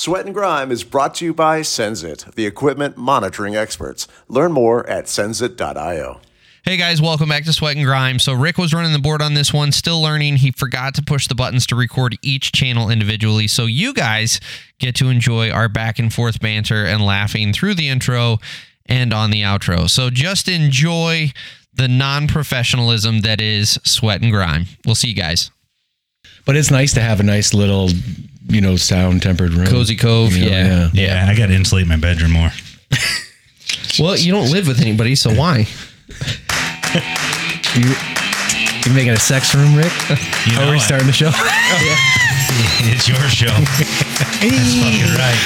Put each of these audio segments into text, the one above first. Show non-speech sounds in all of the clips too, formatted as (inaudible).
Sweat and Grime is brought to you by Senzit, the equipment monitoring experts. Learn more at senzit.io. Hey guys, welcome back to Sweat and Grime. So Rick was running the board on this one, still learning. He forgot to push the buttons to record each channel individually. So you guys get to enjoy our back and forth banter and laughing through the intro and on the outro. So just enjoy the non-professionalism that is Sweat and Grime. We'll see you guys. But it's nice to have a nice little, you know, sound tempered room. Cozy Cove, You know, yeah. Yeah, I got to insulate my bedroom more. (laughs) Well, you don't live with anybody, so why? (laughs) You, you making a sex room, Rick? You Are we it. starting the show? (laughs) It's your show. That's fucking right.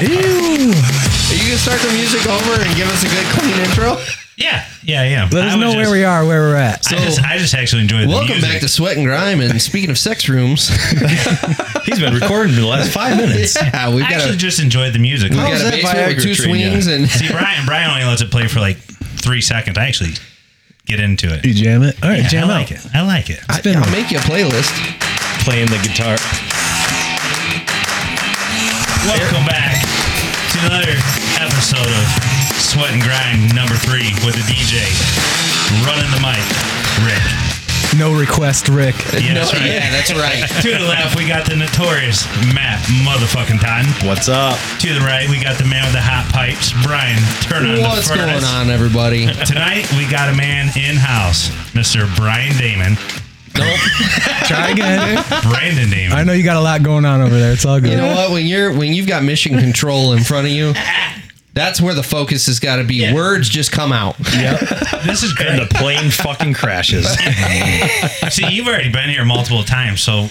Ew. Are you gonna start the music over and give us a good clean intro? Yeah, yeah, yeah. Let us know where we are, where we're at. I just, I just actually enjoyed the Welcome music. back to Sweat and Grime. And speaking of sex rooms, (laughs) He's been recording for the last five minutes. (laughs) yeah, we've I actually a, just enjoyed the music. we got was a that basement with two treating swings and (laughs) See, Brian, Brian only lets it play for like three seconds. I actually get into it. You jam it? All right, Yeah, jam I like out. it. I like it. I, been- I'll make you a playlist. Playing the guitar. Welcome back to another episode of Sweat and Grime number three with the DJ running the mic, Rick. No request, Rick. Yeah, No, that's right. yeah, that's right. (laughs) To the left, we got the notorious Matt motherfucking Totten. What's up? To the right, we got the man with the hot pipes, Brian. Turn on What's the furnace. going on, everybody? (laughs) Tonight, we got a man in house, Mr. Brian Damon, Nope. (laughs) Try again. Brandon Damon. I know you got a lot going on over there. It's all good. You know what? When you're when you've got mission control in front of you, that's where the focus has got to be. Yeah. Words just come out. Yep. (laughs) this is great. and the plane fucking crashes. (laughs) See, you've already been here multiple times, so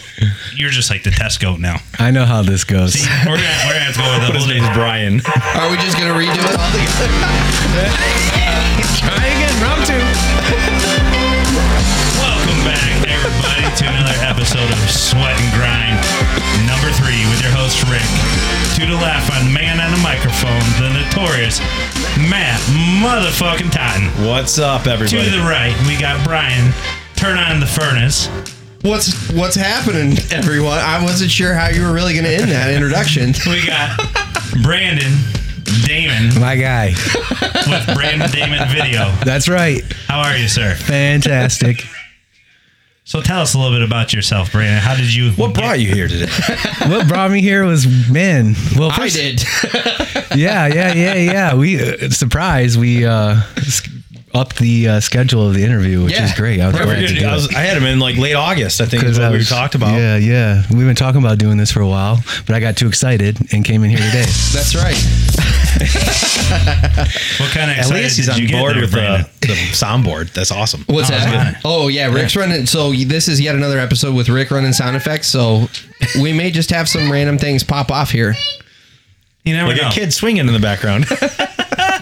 you're just like the test goat now. I know how this goes. See, we're gonna we're gonna have to go with (laughs) the his whole name's Brian. Are we just gonna redo it all together? Try again, round two. Welcome back, everybody, to another episode of Sweat and Grime, number three, with your host Rick. To the left, on the man on the microphone, the notorious Matt motherfucking Totten. What's up, everybody? To the right, we got Brian. Turn on the furnace. What's what's happening, everyone? I wasn't sure how you were really gonna end that introduction. (laughs) We got Brandon Damon My guy. with Brandon Damon Video. That's right. How are you, sir? Fantastic. So tell us a little bit about yourself, Brandon. How did you? what brought you here today? (laughs) what brought me here was man. Well, I did. (laughs) yeah, yeah, yeah, yeah. We uh, surprise. We uh, s- upped the uh, schedule of the interview, which Yeah. is great. I was glad to do I, was, it. I had him in like late August, I think, is 'Cause what I we talked about. Yeah, yeah. We've been talking about doing this for a while, but I got too excited and came in here today. That's right. (laughs) What kind of At excited least he's did on you board there, with uh, the, the soundboard. That's awesome. What's Oh, that? good. Oh yeah, Rick's running. So this is yet another episode with Rick running sound effects. So we may just have some random things pop off here. You never Like know. a kid swinging in the background. A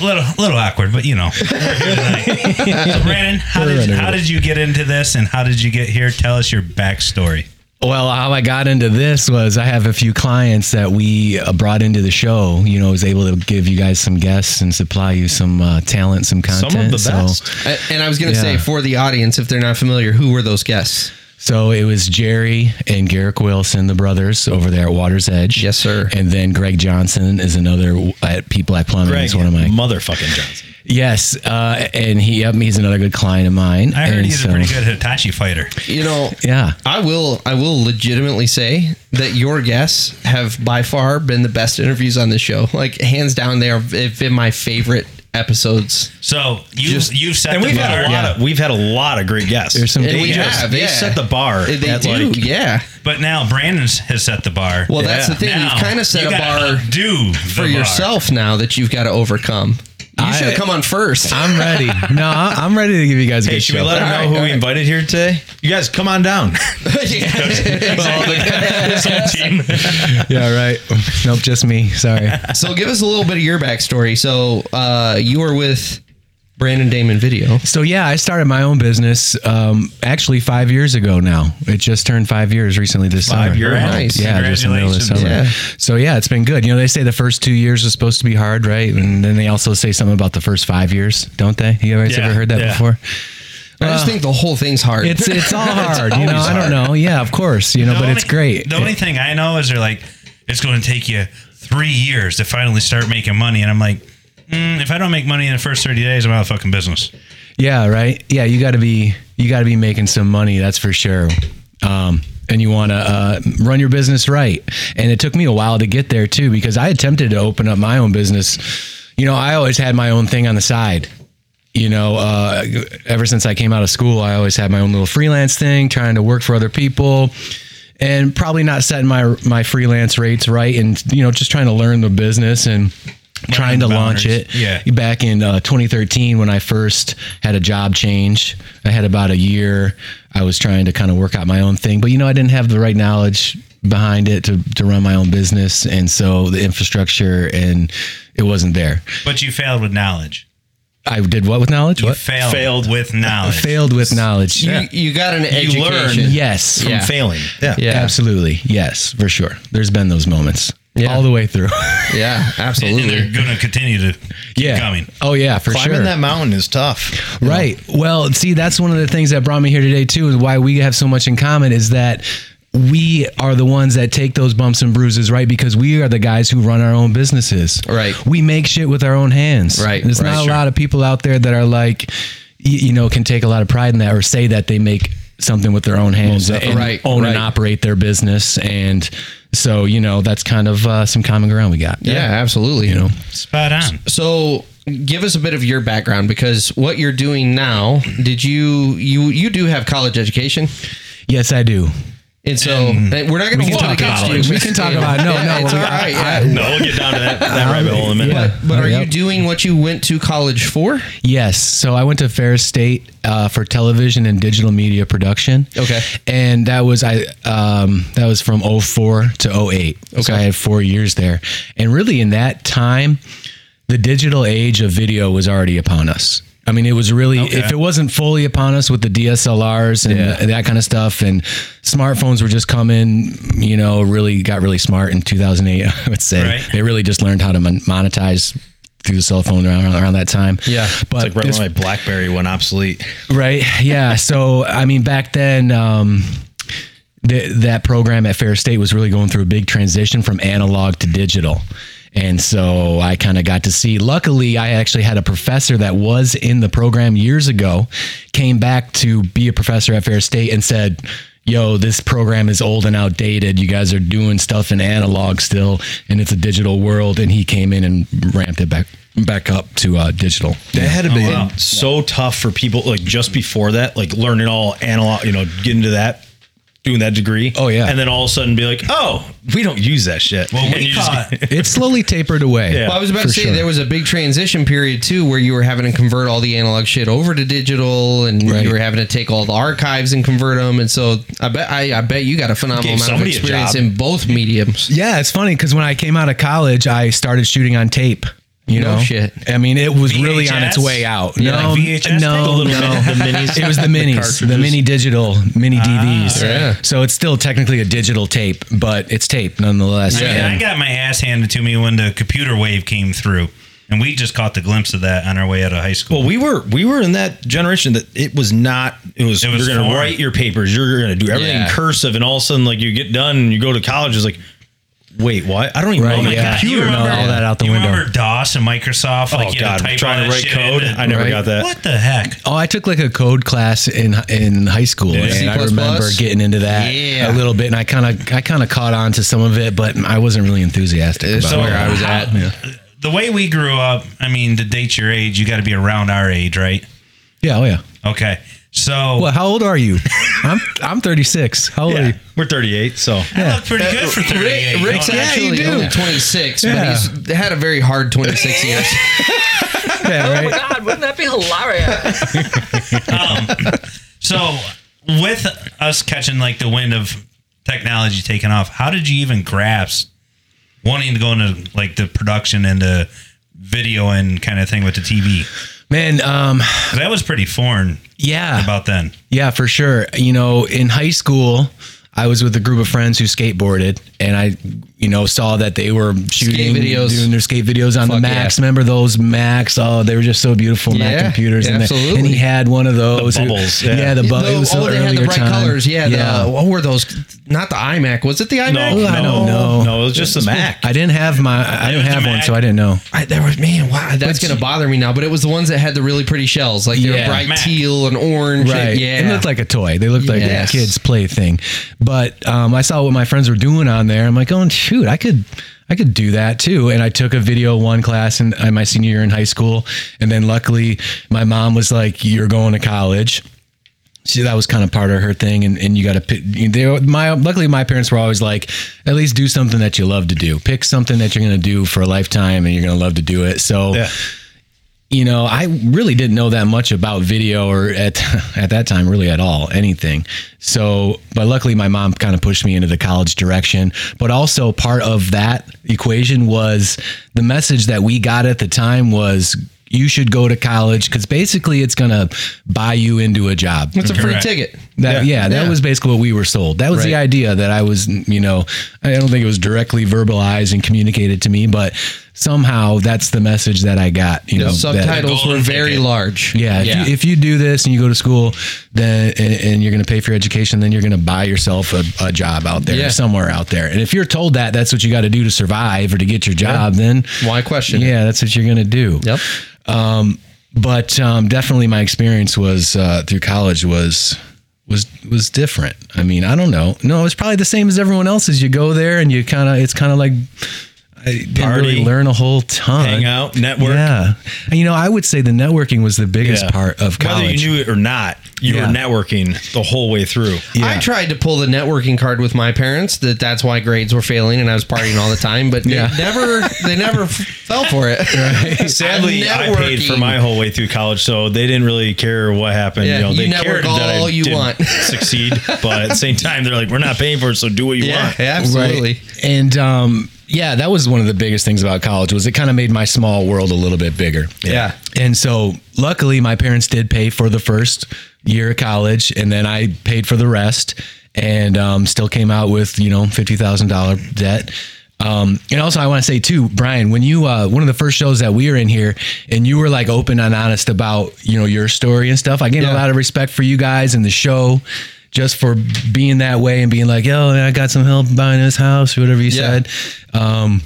(laughs) (laughs) little, little awkward, but you know. We're here tonight. so, Brandon, how did how did you get into this, and how did you get here? Tell us your backstory. Well, how I got into this was I have a few clients that we uh, brought into the show. You know, was able to give you guys some guests and supply you some uh, talent, some content. Some of the So- best. A- And I was going to Yeah. say for the audience, if they're not familiar, who were those guests? So it was Jerry and Garrick Wilson, the brothers over there at Water's Edge. Yes, sir. And then Greg Johnson is another at Pete Black Plumbing. Greg, is one of my motherfucking Johnson. yes, uh, and he yep, he's another good client of mine. I heard And he's so- a pretty good Hitachi fighter. You know, Yeah, I will I will legitimately say that your guests have by far been the best interviews on this show. Like hands down, they are have been my favorite episodes. So you Just- you've set And the we've bar. had a lot Yeah. of we've had a lot of great guests. There's some And big we guests. have, they yeah. set the bar. They at, do, like, yeah. But now Brandon's has set the bar. Well, that's the thing. Now, You've kind of set you a bar do for yourself now that you've got to overcome. You should have come on first. I'm ready. No, I- I'm ready to give you guys a Hey, good should show. we let them know right, who we right. invited here today? You guys, come on down. (laughs) yeah, right. Nope, just me. Sorry. so give us a little bit of your backstory. So uh, you were with Brandon Damon Video. So yeah, I started my own business um, actually five years ago now. It just turned five years recently this Five summer. years? Nice. Yeah, just in the middle of the summer. Congratulations. Yeah. So yeah, it's been good. You know, they say the first two years are supposed to be hard, right? And then they also say something about the first five years, don't they? You guys Yeah, ever heard that yeah. before? I just think the whole thing's hard. It's it's all (laughs) hard. you know, always I don't know. Yeah, of course. You know, The but only- it's great. The only thing I know is they're like, it's going to take you three years to finally start making money. And I'm like, mm, if I don't make money in the first 30 days, I'm out of fucking business. Yeah, right. Yeah, you got to be you got to be making some money. That's for sure. Um, and you want to uh, run your business right. And it took me a while to get there too because I attempted to open up my own business. You know, I always had my own thing on the side. You know, uh, ever since I came out of school, I always had my own little freelance thing, trying to work for other people, and probably not setting my my freelance rates right, and you know, just trying to learn the business and trying to the launch it. Yeah. Back in uh, 2013, when I first had a job change, I had about a year. I was trying to kind of work out my own thing, but you know, I didn't have the right knowledge behind it to, to run my own business. And so the infrastructure and it wasn't there. But you failed with knowledge. I did what with knowledge? You What? failed, Failed. with knowledge. (laughs) Failed with knowledge. You, you got an You learn. education. Yes. Yeah. From failing. Yeah. Yeah. Absolutely. Yes, for sure. There's been those moments Yeah. all the way through. (laughs) Yeah, and absolutely. they're going to continue to keep yeah. coming. Oh yeah, for Climbing sure. that mountain is tough. Right. Well, see, that's one of the things that brought me here today too, is why we have so much in common is that we are the ones that take those bumps and bruises, right? Because we are the guys who run our own businesses. Right. We make shit with our own hands. Right, There's right, not sure. a lot of people out there that are like, you know, can take a lot of pride in that or say that they make something with their own hands and Right, own and operate their business. And so, you know, that's kind of uh, some common ground we got. yeah, absolutely. You know, Spot on. So give us a bit of your background because what you're doing now, did you you you do have college education? yes, I do. And so and we're not going to can hold it talk about you. it. We can talk about it. No, Yeah, (laughs) no, it's we- all right. Yeah. No, we'll get down to that, that rabbit hole in a minute. Yeah. But are you doing what you went to college for? Yes. So I went to Ferris State uh, for television and digital media production. Okay. And that was I um, that was from 04 to 08. So I had four years there. And really in that time, the digital age of video was already upon us. I mean, it was really Okay. if it wasn't fully upon us with the DSLRs and that kind of stuff, and smartphones were just coming, you know, really got really smart in 2008. (laughs) I would say Right. they really just learned how to monetize through the cell phone around around that time. Yeah. but It's like right when my BlackBerry went obsolete. Right. Yeah. So I mean, back then, um, th- that program at Ferris State was really going through a big transition from analog to digital. And so I kind of got to see. Luckily, I actually had a professor that was in the program years ago, came back to be a professor at Ferris State and said, Yo, this program is old and outdated. You guys are doing stuff in analog still, and it's a digital world. And he came in and ramped it back back up to uh, digital. That had to be wow. so tough for people like just before that, like learning all analog, you know, getting to that, doing that degree. Oh, yeah. And then all of a sudden be like, oh, we don't use that shit. Well, we you just- caught, It slowly tapered away. Yeah. Well, I was about to say sure. there was a big transition period too, where you were having to convert all the analog shit over to digital, and Right. you were having to take all the archives and convert them. And so I bet I, I bet you got a phenomenal Gave amount of experience in both mediums. Yeah, it's funny because when I came out of college, I started shooting on tape. You No know, shit. I mean, it was really on its way out. Yeah, no, like VHS no, tape? No. the minis? (laughs) It was the The minis, the, cartridges? mini digital, mini ah, DVs. yeah. So it's still technically a digital tape, but it's tape nonetheless. I, mean, I got my ass handed to me when the computer wave came through, and we just caught the glimpse of that on our way out of high school. Well, we were we were in that generation that it was not. It was, It was you're going to write your papers. You're going to do everything Yeah. cursive, and all of a sudden, like you get done and you go to college. It's like, wait, what? I don't even Right, know my yeah. computer. You know all that out the you window. remember DOS and Microsoft? Like oh you had god, type trying to that write shit code. in and- I never Right. got that. What the heck? Oh, I took like a code class in in high school, Yeah. and C++? I remember getting into that Yeah. a little bit, and I kind of I kind of caught on to some of it, but I wasn't really enthusiastic That's about where it. I was at. The way we grew up, I mean, to date your age, you got to be around our age, right? Yeah, oh yeah. Okay. So Well, how old are you? (laughs) I'm I'm 36. How old are you? we're 38, so I look pretty good uh, for 38. Rick, Rick's don't I? actually you do. only 26, Yeah. but he's had a very hard 26 (laughs) years. Yeah, Oh my god, wouldn't that be hilarious? (laughs) Um, so, with us catching like the wind of technology taking off, how did you even grasp wanting to go into like the production and the video and kind of thing with the TV? Man, um, that was pretty foreign yeah, about then. yeah, for sure. You know, in high school, I was with a group of friends who skateboarded, and I, you know, saw that they were shooting videos. doing their skate videos on the Macs. yeah. Remember those Macs? Oh, they were just so beautiful Mac Yeah, computers. and, the- and he had one of those. bubbles, Yeah, yeah. the No, bubbles. oh, they had the bright colors. Yeah, The, what were those? not the iMac. Was it the iMac? No, I no, don't know. No, it was just the Mac. I didn't have my. I didn't have one, so I didn't know. I, there was man, wow, that's But gonna you- bother me now. But it was the ones that had the really pretty shells, like they Yeah. were bright Mac. teal and orange. Right. yeah, It looked like a toy. They looked like Yes. a kid's play thing. But um, I saw what my friends were doing on there. I'm like, oh shoot, I could I could do that too. And I took a video one class in, in my senior year in high school. And then luckily my mom was like, You're going to college. See, that was kind of part of her thing, and, and you got to pick. They, my luckily, my parents were always like, at least do something that you love to do. Pick something that you're going to do for a lifetime, and you're going to love to do it. So, Yeah. You know, I really didn't know that much about video or at (laughs) at that time really at all anything. So, but luckily my mom kind of pushed me into the college direction, but also part of that equation was the message that we got at the time was you should go to college cuz basically it's going to buy you into a job. it's a free Correct. ticket. That yeah, that Yeah. was basically what we were sold. That was the idea that I was, you know, I don't think it was directly verbalized and communicated to me, but somehow that's the message that I got. You The know, subtitles were very ticket. large. yeah, if, You, if you do this and you go to school, then and, and you're going to pay for your education, then you're going to buy yourself a, a job out there, Yeah. somewhere out there. And if you're told that that's what you got to do to survive or to get your job, then Why question it? Yeah, that's what you're going to do. Yep. Um, but um, definitely, my experience was uh, through college was was was different. I mean, I don't know. No, it's probably the same as everyone else's. You go there and you kind of it's kind of like I didn't really learn a whole ton. hang out, network. Yeah, and you know, I would say the networking was the biggest Yeah. part of college. Whether you knew it or not, you Yeah. were networking the whole way through. I tried to pull the networking card with my parents. That that's why grades were failing and I was partying all the time. But Yeah. they never they never (laughs) fell for it. (laughs) Sadly, I paid for my whole way through college, so they didn't really care what happened. Yeah, you know, you they network cared that I all you didn't want. (laughs) succeed, but at the same time, they're like, "We're not paying for it, so do what you Yeah, want." absolutely. Right. And um, yeah, that was one of the biggest things about college was it kind of made my small world a little bit bigger. Yeah. And so luckily my parents did pay for the first year of college and then I paid for the rest and um, still came out with, you know, $50,000 debt. Um, and also I want to say too, Brian, when you, uh, one of the first shows that we were in here and you were like open and honest about, you know, your story and stuff, I gained Yeah. a lot of respect for you guys and the show just for being that way and being like, yo, I got some help buying this house or whatever you Yeah. said. Um,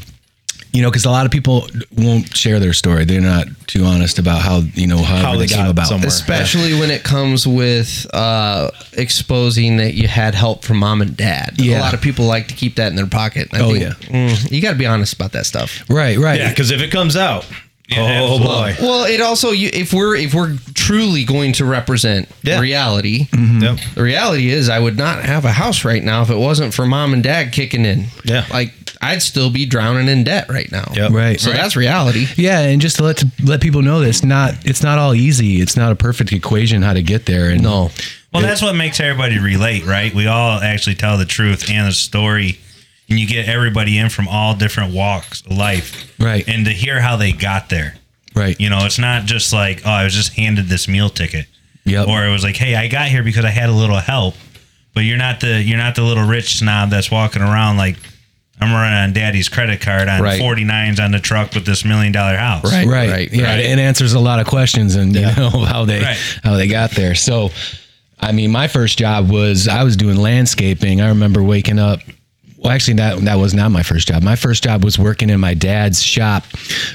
you know, because a lot of people won't share their story. They're not too honest about how you know how, How they they came got about. somewhere. Especially when it comes with uh, exposing that you had help from mom and dad. Yeah. A lot of people like to keep that in their pocket. I Oh, think, yeah. mm, you got to be honest about that stuff. Right, right. Yeah, because if it comes out, oh absolutely. boy, Well, it also you, if we're if we're truly going to represent Yeah. reality, mm-hmm. Yep. the reality is I would not have a house right now if it wasn't for mom and dad kicking in. Yeah. like I'd still be drowning in debt right now. Yep. Right. So that's reality. Yeah, and just to let to let people know that it's not it's not all easy. It's not a perfect equation how to get there. And No. Well, that's what makes everybody relate, right? We all actually tell the truth and the story, and you get everybody in from all different walks of life, Right. And to hear how they got there, right. you know, it's not just like, oh, I was just handed this meal ticket, Yep. or it was like, hey, I got here because I had a little help, but you're not the you're not the little rich snob that's walking around like. I'm running on daddy's credit card on Right. 49s on the truck with this million dollar house. Right. right, yeah, it answers a lot of questions and you know (laughs) how they Right. how they got there. So, I mean, my first job was I was doing landscaping. I remember waking up. Well, actually, that that was not my first job. My first job was working in my dad's shop.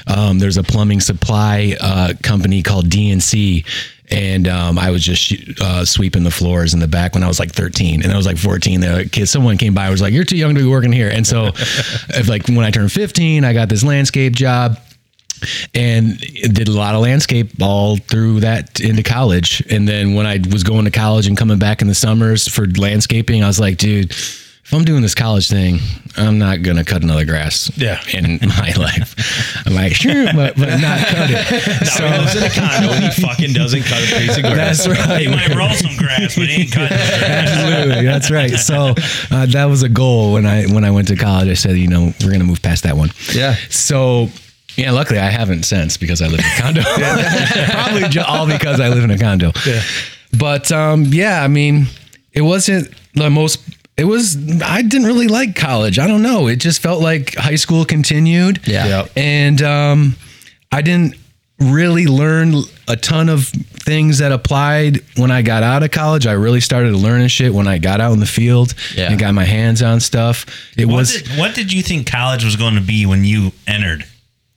Um, there's a plumbing supply uh, company called DNC. And um, I was just uh, sweeping the floors in the back when I was like 13, and I was like 14. The kid, someone came by, was like, "You're too young to be working here." And so, (laughs) if, like when I turned 15, I got this landscape job and did a lot of landscape all through that into college. And then when I was going to college and coming back in the summers for landscaping, I was like, dude, if I'm doing this college thing, I'm not gonna cut another grass. Yeah. in my (laughs) life, I'm like, sure, but, but not cut it. (laughs) so he lives in a condo and he fucking doesn't cut a piece of grass. That's right. He might roll some grass, but he ain't cutting no grass. Absolutely, that's right. So uh, that was a goal when I when I went to college. I said, you know, we're gonna move past that one. Yeah. So. Yeah, luckily I haven't since because I live in a condo. (laughs) Probably ju- all because I live in a condo. Yeah. But um, yeah, I mean, it wasn't the most. It was. I didn't really like college. I don't know. It just felt like high school continued. Yeah. Yep. And um, I didn't really learn a ton of things that applied when I got out of college. I really started learning shit when I got out in the field Yeah. and got my hands on stuff. It What was did, what did you think college was going to be when you entered?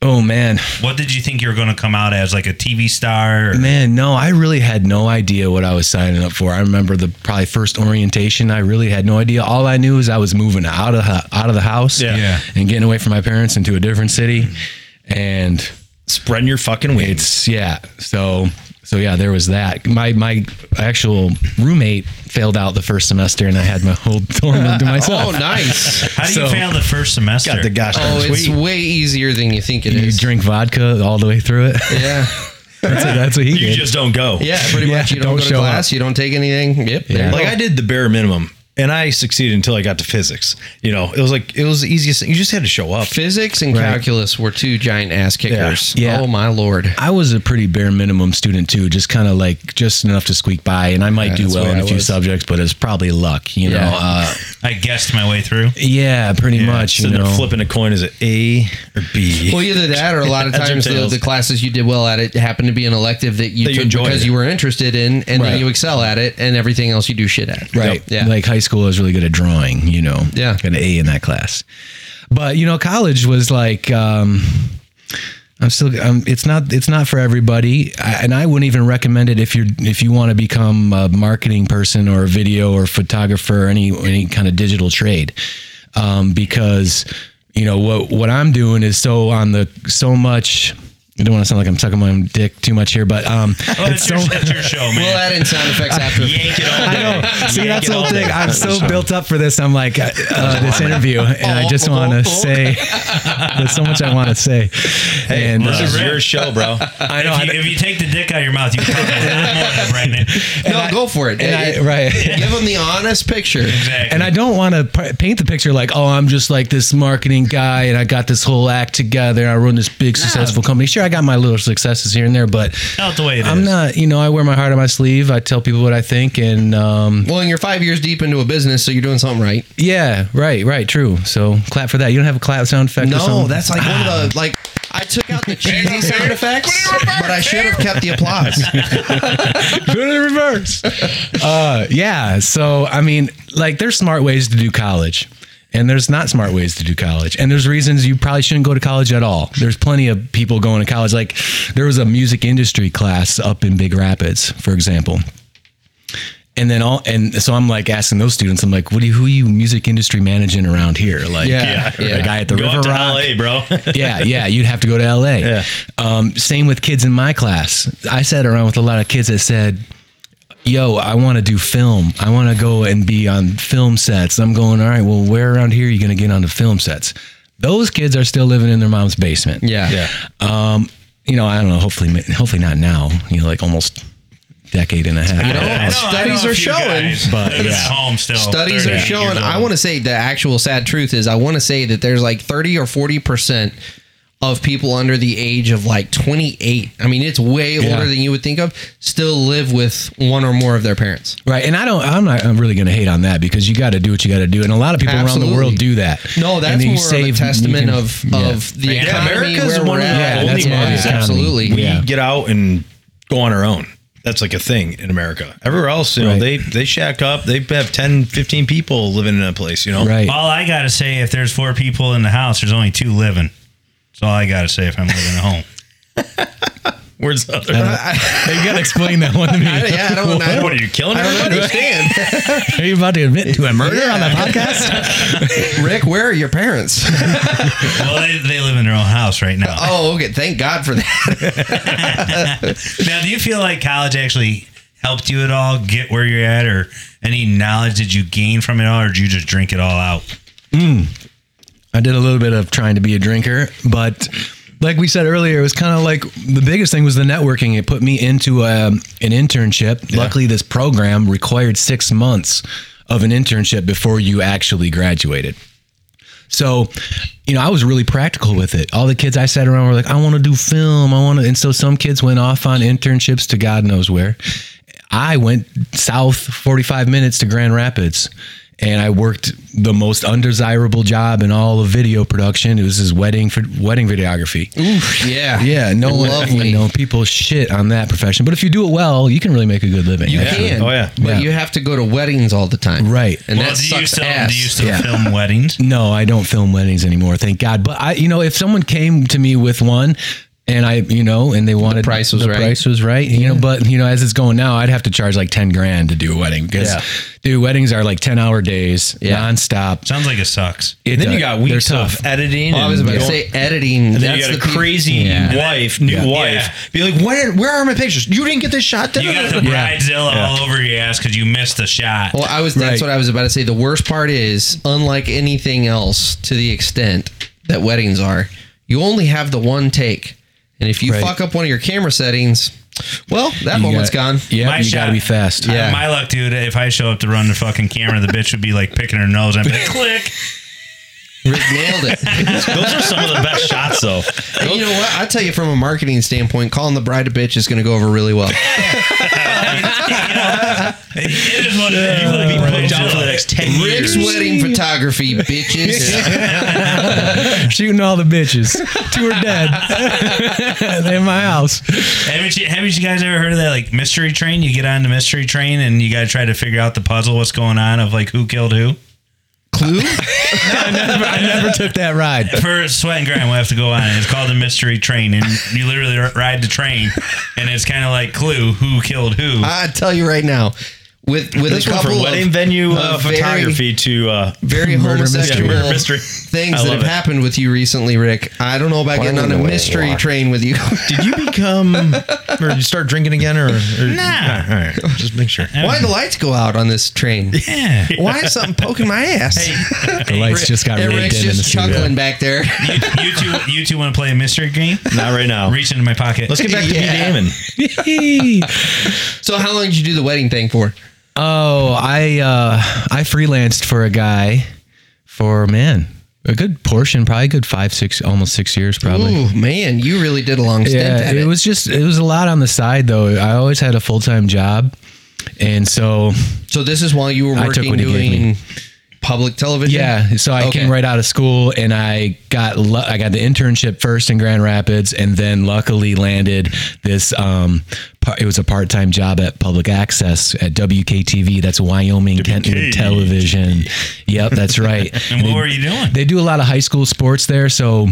Oh man. What did you think you were going to come out as, like a TV star? Or, Man, no, I really had no idea what I was signing up for. I remember the probably first orientation. I really had no idea. All I knew is I was moving out of the- out of the house, Yeah. Yeah. and getting away from my parents into a different city, mm-hmm. and Spreading your fucking wings. it's yeah. So so yeah, there was that. My my actual roommate failed out the first semester, and I had my whole dorm room to (laughs) oh, myself. Oh, nice. (laughs) How do you so- fail the first semester? Got the gosh darn Oh, it's sweet. way easier than you think it You is. drink vodka all the way through it. Yeah. (laughs) That's what, that's what he You did. just don't go. Yeah, pretty Yeah, much. You don't, don't go to show class. up. You don't take anything. Yep. Yeah. Like. I did the bare minimum, and I succeeded until I got to physics. You know, it was like it was the easiest. thing. You just had to show up. Physics and Right. calculus were two giant ass kickers. Yeah. Oh my lord. I was a pretty bare minimum student too, just kind of like just enough to squeak by, and I might Yeah, do well in a I few was. subjects, but it's probably luck, you Yeah. know. Uh, I guessed my way through. yeah, pretty much, you Sitting know. flipping a coin. Is it A or B? Well, either that or a lot of (laughs) times the, the classes you did well at it happened to be an elective that you That took enjoyed. because you were interested in, and Right. then you excel at it, and everything else you do shit at. Right. Yeah. Like high school, I was really good at drawing, you know. Yeah. Got an A in that class. But, you know, college was like, um, I'm still, it's not, it's not for everybody. I, and I wouldn't even recommend it if you're, if you want to become a marketing person or a video or photographer or any, any kind of digital trade. Um, because, you know, what, what I'm doing is so on the, so much, I don't want to sound like I'm sucking my own dick too much here, but um, (laughs) Oh, it's it's, your, so it's your show, man. We'll add in sound effects (laughs) after. Yank it all I know. See, Yank that's the whole thing. day. I'm so built up for this. I'm like uh, uh, this interview, and I just want to (laughs) say there's so much I want to say. and this uh, is your show, bro. I know. If you, if you take the dick out of your mouth, you can put a lot more of right in. No, go for it. and I, It- right. Give them the honest picture. Exactly. And I don't want to p- paint the picture like, oh, I'm just like this marketing guy, and I got this whole act together. I run this big successful company. Sure, I got my little successes here and there, but Tell it the way it I'm is. not. You know, I wear my heart on my sleeve. I tell people what I think, and um, Well, and you're five years deep into a business, so you're doing something right. yeah, right, right, true. So clap for that. You don't have a clap sound effect? or No, something? that's like one of the like. I took out the cheesy sound effects, but I should have kept the applause. (laughs) Put it in reverse. uh, yeah. So, I mean, like, there's smart ways to do college, and there's not smart ways to do college. And there's reasons you probably shouldn't go to college at all. There's plenty of people going to college. Like, there was a music industry class up in Big Rapids, for example. And then all, and so I'm like asking those students, I'm like, what do you, who are you music industry managing around here? Like, Yeah, the yeah. guy at the Go River Rock LA, bro. (laughs) yeah, yeah, you'd have to go to LA. Yeah. Um, same with kids in my class. I sat around with a lot of kids that said, Yo, I want to do film. I want to go and be on film sets. I'm going, all right, well, where around here are you going to get onto film sets? Those kids are still living in their mom's basement. Yeah, yeah. Um, you know, I don't know. Hopefully, hopefully not now. You know, like almost decade and a half. You know, I know- studies I know a are few showing. guys but, yeah. home still. Studies are showing. I want to say the actual sad truth is I want to say that there's like 30 or 40 percent of people under the age of like 28. I mean, it's way Yeah. older than you would think of. Still live with one or more of their parents. Right, and I don't. I'm not. I'm really going to hate on that because you got to do what you got to do, and a lot of people around the world do that. No, that's you more save- of a testament can- of yeah. of the Yeah, economy America's where one we're of the at. Yeah, only more ones. Absolutely. we Yeah. get out and go on our own. That's like a thing in America. Everywhere else, you know, Right. they they shack up. They have 10, 15 people living in a place, you know. Right. All I gotta say, if there's four people in the house, there's only two living. That's all I gotta say if I'm living at home. (laughs) Where's the other? (laughs) you got to explain that one to me. (laughs) I, yeah, I don't, I don't, what are you killing I don't everybody? understand. Are you about to admit to a murder on the podcast? Rick, where are your parents? well, they, they live in their own house right now. oh, okay. Thank God for that. Now, do you feel like college actually helped you at all get where you're at, or any knowledge did you gain from it all, or did you just drink it all out? Hmm. I did a little bit of trying to be a drinker, but like we said earlier, it was kind of like the biggest thing was the networking. It put me into um, an internship. Luckily, this program required six months of an internship before you actually graduated. So, you know, I was really practical with it. All the kids I sat around were like, I want to do film. I want to. And so some kids went off on internships to God knows where. I went south 45 minutes to Grand Rapids and I worked the most undesirable job in all of video production. It was his wedding for wedding videography. Yeah. Yeah, no one, you know, people shit on that profession. But if you do it well, you can really make a good living. You actually. can. Oh, yeah. But Yeah. you have to go to weddings all the time. Right. And well, that do you sucks still ass. do you still Yeah. film weddings? No, I don't film weddings anymore, thank God. But I, you know, if someone came to me with one and I, you know, and they wanted price was the right. price was right, you know, but you know, as it's going now, I'd have to charge like 10 grand to do a wedding because Yeah. dude, weddings are like 10 hour days, Yeah. nonstop. Sounds like it sucks. It And then you got they're weeks tough. of editing. Well, I was about to say editing. And then that's you got the a crazy Yeah. wife, new Yeah. wife. Be like, where, where are my pictures? You didn't get this shot. You got the Yeah. bridezilla all over your ass because you missed the shot. Well, I was. That's Right. what I was about to say. The worst part is, unlike anything else, to the extent that weddings are, you only have the one take, and if you Right. fuck up one of your camera settings, well, that You moment's got- gone. Yeah, My you shot- got to be fast. Uh, Yeah. my luck, dude. If I show up to run the fucking camera, the bitch would be like picking her nose. I'd be like, click. (laughs) Rick nailed it. Those are some of the best shots, though. And you know what? I tell you, from a marketing standpoint, calling the bride a bitch is going to go over really well. (laughs) It is what it is. You wanna be Put down for the next 10 Rick's years. wedding photography, bitches. (laughs) Shooting all the bitches. Two are dead. (laughs) They're in my house. Haven't you, haven't you guys ever heard of that like mystery train? You get on the mystery train and you got to try to figure out the puzzle, what's going on of like who killed who. Clue? (laughs) I never took that ride. For sweat and grind, we have to go on. It's called the mystery train, and you literally ride the train, and it's kind of like Clue: who killed who. I tell you right now, with with This a one couple from wedding of, venue of uh, very- photography to uh, (laughs) very Murder homosexual mystery. (laughs) Murder mystery. things that have it. happened with you recently, Rick. I don't know about getting on a mystery why? train with you. (laughs) Did you become, or did you start drinking again, or, or Nah. all right, just make sure. Why the lights go out on this train? yeah. Why is something poking my ass? The lights just got really rigged Rick's in in the just chuckling studio. back there. You, you two, you two want to play a mystery game? Not right now. Reach into my pocket. Let's get back to Yeah. B. Damon. So how long did you do the wedding thing for? Oh, I uh, I freelanced for a guy for man a good portion, probably a good five, six, almost six years, probably. Ooh, man, you really did a long stint Yeah, at it it. was just it was a lot on the side though. I always had a full time job, and so so this is while you were working what he gave me. doing public television. yeah. So I Okay. came right out of school, and I got I got the internship first in Grand Rapids, and then luckily landed this. Um, it was a part time job at public access at WKTV. That's Wyoming Kentwood Television. Yep, that's right. (laughs) and what they- were you doing? They do a lot of high school sports there, so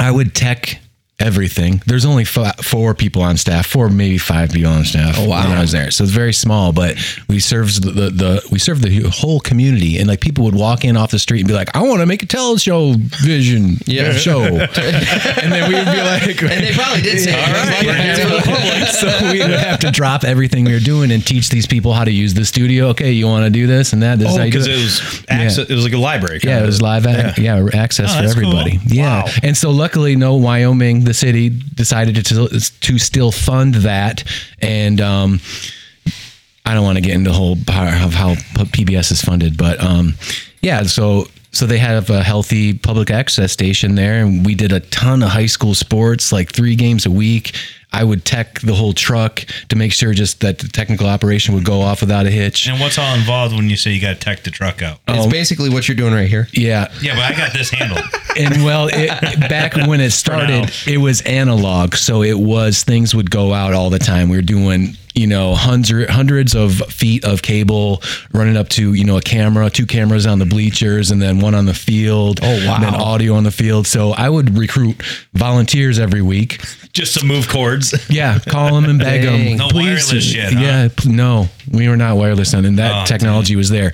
I would tech everything. There's only f- four people on staff, four maybe five people on staff. Oh wow. When I was there, so it's very small, but we served the, the, the we served the whole community, and like people would walk in off the street and be like, "I want to make a teleshow vision Yeah. (laughs) show," (laughs) and then we would be like, And they probably did say, (laughs) All right, "Just we're here that." for the public. so we would have to drop everything we were doing and teach these people how to use the studio. Okay, you want to do this and that. This Oh, because it. it was access, it was like a library. Yeah, it was live. ac- Yeah, access Oh, for that's cool. everybody. Yeah, Wow. and so luckily, no, Wyoming, the city, decided to to still fund that, and um, I don't want to get into the whole part of how PBS is funded, but um, yeah, so. So they have a healthy public access station there, and we did a ton of high school sports, like three games a week. I would tech the whole truck to make sure just that the technical operation would go off without a hitch. and what's all involved when you say you got to tech the truck out? It's oh. basically what you're doing right here. Yeah, Yeah, but I got this handled. (laughs) and well, it, back when it started, it was analog, so it was things would go out all the time. We were doing you know hundred hundreds of feet of cable running up to you know a camera, two cameras on the bleachers, and then one on the field. Oh wow. And then audio on the field. So I would recruit volunteers every week. just to move cords. Yeah, call them and beg them. No wireless shit, huh? Yeah, no, we were not wireless then, and that Oh, technology was there.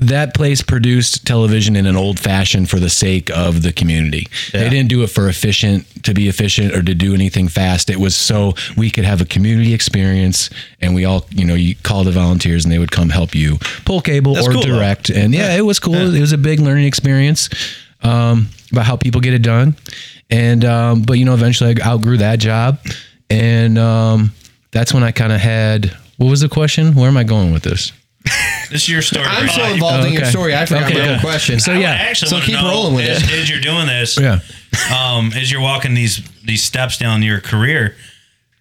That place produced television in an old fashioned for the sake of the community. They didn't do it for efficient to be efficient or to do anything fast. It was so we could have a community experience, and we all, you know, you call the volunteers and they would come help you pull cable That's or cool, though. direct. And yeah, it was cool. It was a big learning experience um, about how people get it done. And um, but you know, eventually I outgrew that job, and um, that's when I kind of had. What was the question? Where am I going with this? This is your story. I'm right? so involved in your Okay. story, I forgot Okay, my own good. question. So, I yeah. actually So keep rolling with as, it. as you're doing this. Yeah. um, as you're walking these these steps down your career,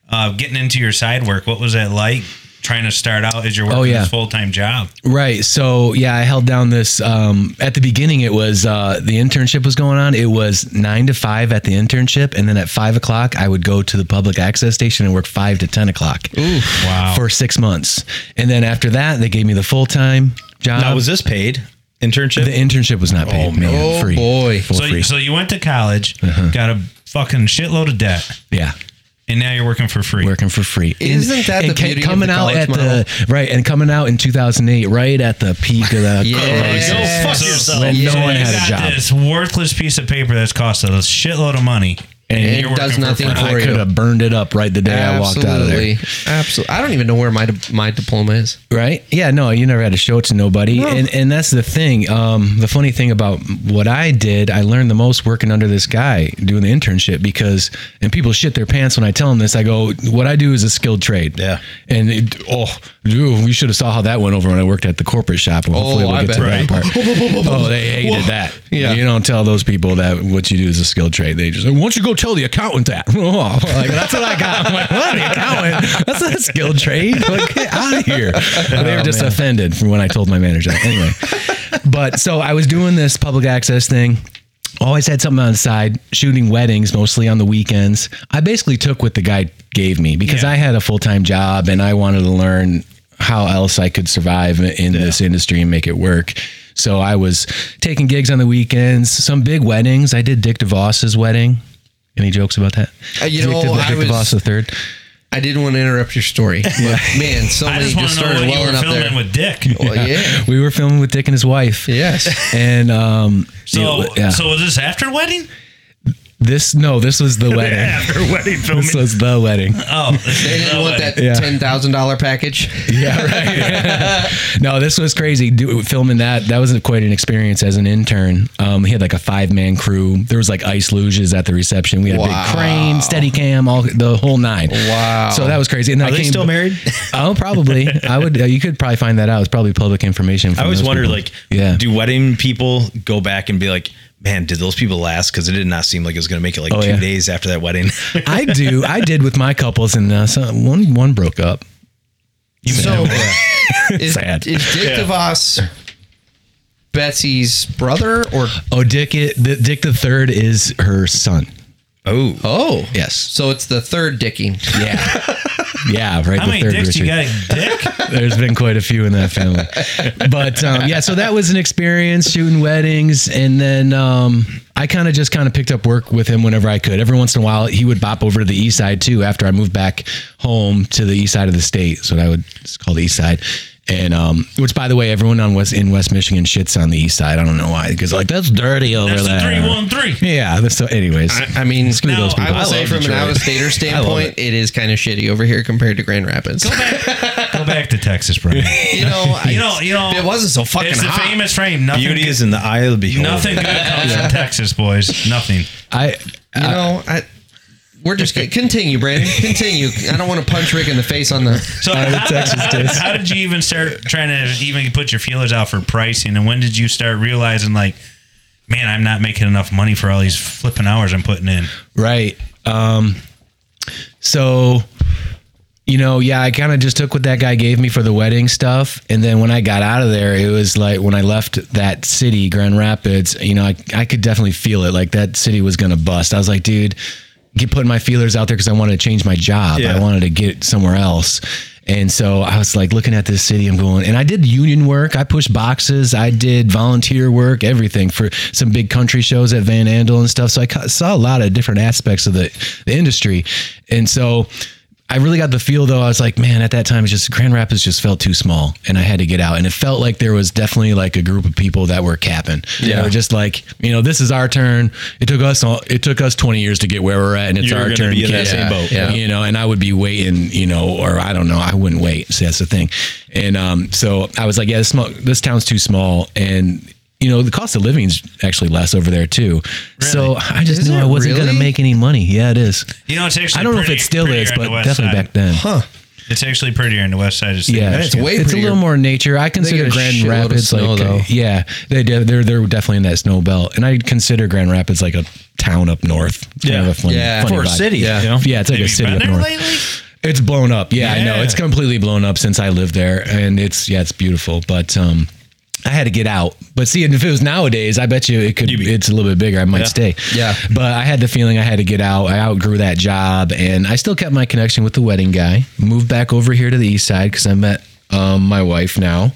uh, getting into your side work, what was that like? Trying to start out as you're working Oh, yeah. this full time job. Right. So yeah, I held down this. Um, at the beginning, it was uh, the internship was going on. It was nine to five at the internship, and then at five o'clock, I would go to the public access station and work five to ten o'clock. Ooh, Wow. For six months, and then after that, they gave me the full time job. Now, was this paid internship? the internship was not paid, man. Oh, free. boy. Full so, free. you, so you went to college, Uh-huh. got a fucking shitload of debt, yeah. And now you're working for free. working for free. Isn't that the ca- beauty of coming the out college at model? the right and coming out in 2008, right at the peak of the (laughs) Yeah. crisis. Go fuck yourself. When no one had a got job. this worthless piece of paper that's cost us a shitload of money, And it does for nothing free. for I could have burned it up right the day I walked out of there. Absolutely. I don't even know where my my diploma is. Right? Yeah, no, you never had to show it to nobody. And and that's the thing. Um, the funny thing about what I did, I learned the most working under this guy doing the internship because and people shit their pants when I tell them this. I go, what I do is a skilled trade. Yeah. And it, oh, dude, we should have saw how that went over when I worked at the corporate shop. And hopefully Oh, we'll I get to bet. that part. (laughs) oh, they hated that. Yeah. You don't tell those people that what you do is a skilled trade. They just, like, why don't you go tell the accountant that? (laughs) Oh, like, that's what I got. I'm like, what? The accountant? That's not a skilled trade. Like, get out of here. But they were just offended from when I told my manager. Anyway, but so I was doing this public access thing. Always had something on the side, shooting weddings mostly on the weekends. I basically took what the guy gave me because Yeah. I had a full time job and I wanted to learn how else I could survive in this industry and make it work. So I was taking gigs on the weekends, some big weddings. I did Dick DeVos's wedding. Any jokes about that? Uh, you Dick, know, Dick I was- DeVos the third. I didn't want to interrupt your story. (laughs) But man, so I many just just started what you welling up there. with Dick. Well, yeah. (laughs) We were filming with Dick and his wife. Yes. And um, So, it- yeah. so was this after wedding? This no, this was the (laughs) wedding. after wedding filming. This was the wedding. oh, They (laughs) didn't want that Yeah. ten thousand dollar package. Yeah, right. (laughs) no, this was crazy. Do, filming that that wasn't quite an experience as an intern. Um, he had like a five man crew. There was like ice luges at the reception. We had a Wow. big crane, steady cam, all the whole nine. Wow. So that was crazy. And Are I they came, still married? Oh, probably. I would. Uh, you could probably find that out. It's probably public information. I always wonder, like, yeah. do wedding people go back and be like, man, did those people last? Because it did not seem like it was going to make it like Oh, two yeah. days after that wedding. (laughs) I do. I did with my couples, and uh, so one one broke up. So (laughs) is, Sad. is Dick DeVos Betsy's brother or Oh, Dick! It, the, Dick the third is her son. oh, oh Yes. So it's the third dicking. Yeah. (laughs) yeah. Right. How the many third dicks you got, Dick? (laughs) There's been quite a few in that family. But um, yeah, so that was an experience shooting weddings. And then um, I kind of just kind of picked up work with him whenever I could. Every once in a while, he would bop over to the east side too after I moved back home to the east side of the state. So I would called the east side. And um, which, by the way, everyone on West in West Michigan shits on the east side. I don't know why, because like that's dirty over That's the there. three one three. Yeah. that's- So, anyways, I mean, Screw no, those people. I will I say love from an Detroit. out of stater (laughs) standpoint, it is kind of shitty over here compared to Grand Rapids. Go back, (laughs) go back to Texas, Brian. You know, (laughs) You know, you know, it wasn't so fucking It's the hot. famous frame. Nothing beauty good, is in the eye of the beholder. nothing good comes from Texas, boys. Nothing. I You know, I. We're just gonna continue, Brandon. Continue. I don't want to punch Rick in the face on the. So the how, Texas how- how did you even start trying to even put your feelers out for pricing? And when did you start realizing like, man, I'm not making enough money for all these flipping hours I'm putting in? Right. Um, so, you know, yeah, I kind of just took what that guy gave me for the wedding stuff. And then when I got out of there, it was like when I left that city, Grand Rapids, you know, I, I could definitely feel it. Like that city was going to bust. I was like, dude, get putting my feelers out there because I wanted to change my job. Yeah. I wanted to get somewhere else. And so I was like looking at this city, I'm going, and I did union work. I pushed boxes. I did volunteer work, everything for some big country shows at Van Andel and stuff. So I saw a lot of different aspects of the, the industry. And so I really got the feel though. I was like, man, at that time, it's just Grand Rapids just felt too small and I had to get out. And it felt like there was definitely like a group of people that were capping. Yeah. They were just like, you know, this is our turn. It took us, all, it took us 20 years to get where we're at and it's You were our turn. be in that same boat. Yeah. You know, and I would be waiting, you know, or I don't know, I wouldn't wait. So that's the thing. And um, so I was like, yeah, this, small, this town's too small. And, you know, the cost of living is actually less over there too. So I just Is knew I wasn't going to make any money. Yeah, it is. You know, it's actually I don't know if it still is, but definitely side. back then. Huh. It's actually prettier on the west side of the state. Yeah, It's way it's a little more nature. I consider Grand Rapids snow, like though. yeah, they do- they're they're definitely in that snow belt, and I consider Grand Rapids like a town up north. Kind Yeah. of a funny, Yeah. funny for a city. Yeah. you know? Yeah, it's like Have a city been up north. lately? It's blown up. Yeah, I know. It's completely blown up since I lived there. And it's yeah, it's beautiful. But um I had to get out. But see, if it was nowadays, I bet you it could be- it's a little bit bigger. I might Yeah. stay. Yeah. But I had the feeling I had to get out. I outgrew that job and I still kept my connection with the wedding guy. Moved back over here to the east side because I met um, my wife now.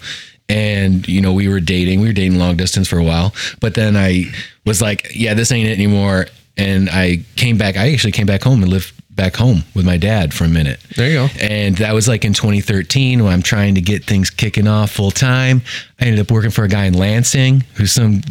And, you know, we were dating. We were dating long distance for a while. But then I was like, yeah, this ain't it anymore. And I came back. I actually came back home and lived back home with my dad for a minute. There you go. And that was like in 2013 when I'm trying to get things kicking off full time. I ended up working for a guy in Lansing who's some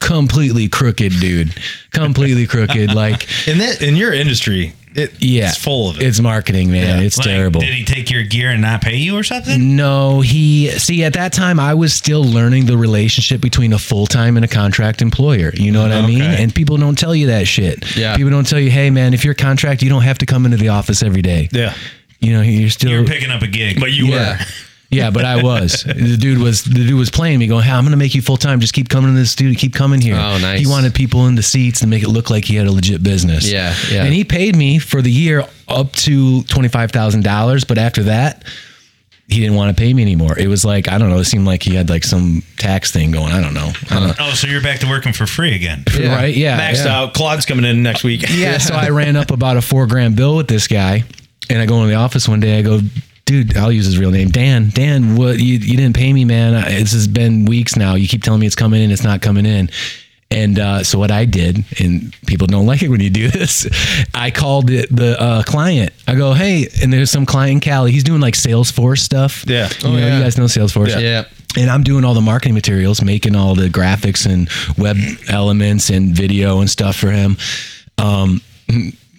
completely crooked dude. Completely crooked. Like, (laughs) In that in your industry, it yeah. it's full of it. It's marketing, man. Yeah. It's Like, terrible. Did he take your gear and not pay you or something? No, he see at that time I was still learning the relationship between a full time and a contract employer. You know what I mean? And people don't tell you that shit. Yeah. People don't tell you, hey man, if you're a contract, you don't have to come into the office every day. yeah. You know, you're still You were picking up a gig. But you Yeah. were. (laughs) Yeah, but I was. the dude was the dude was playing me, going, "Hey, I'm gonna make you full time. Just keep coming to this studio. Keep coming here." Oh, nice. He wanted people in the seats to make it look like he had a legit business. Yeah, yeah. And he paid me for the year up to twenty five thousand dollars, but after that, he didn't want to pay me anymore. It was like I don't know. It seemed like he had like some tax thing going. I don't know. I don't know. oh, so you're back to working for free again. Yeah. Right? Yeah. Maxed yeah. out. Claude's coming in next week. Yeah, so I (laughs) ran up about a four grand bill with this guy, and I go into the office one day. I go, dude, I'll use his real name, Dan. Dan, what you you didn't pay me, man? This has been weeks now. You keep telling me it's coming in, it's not coming in. And uh, so what I did, and people don't (laughs) like it when you do this, I called it the uh, client. I go, hey, and there's some client in Cali. He's doing like Salesforce stuff. Yeah. you, know, yeah. you guys know Salesforce. Yeah. And I'm doing all the marketing materials, making all the graphics and web elements and video and stuff for him. Um,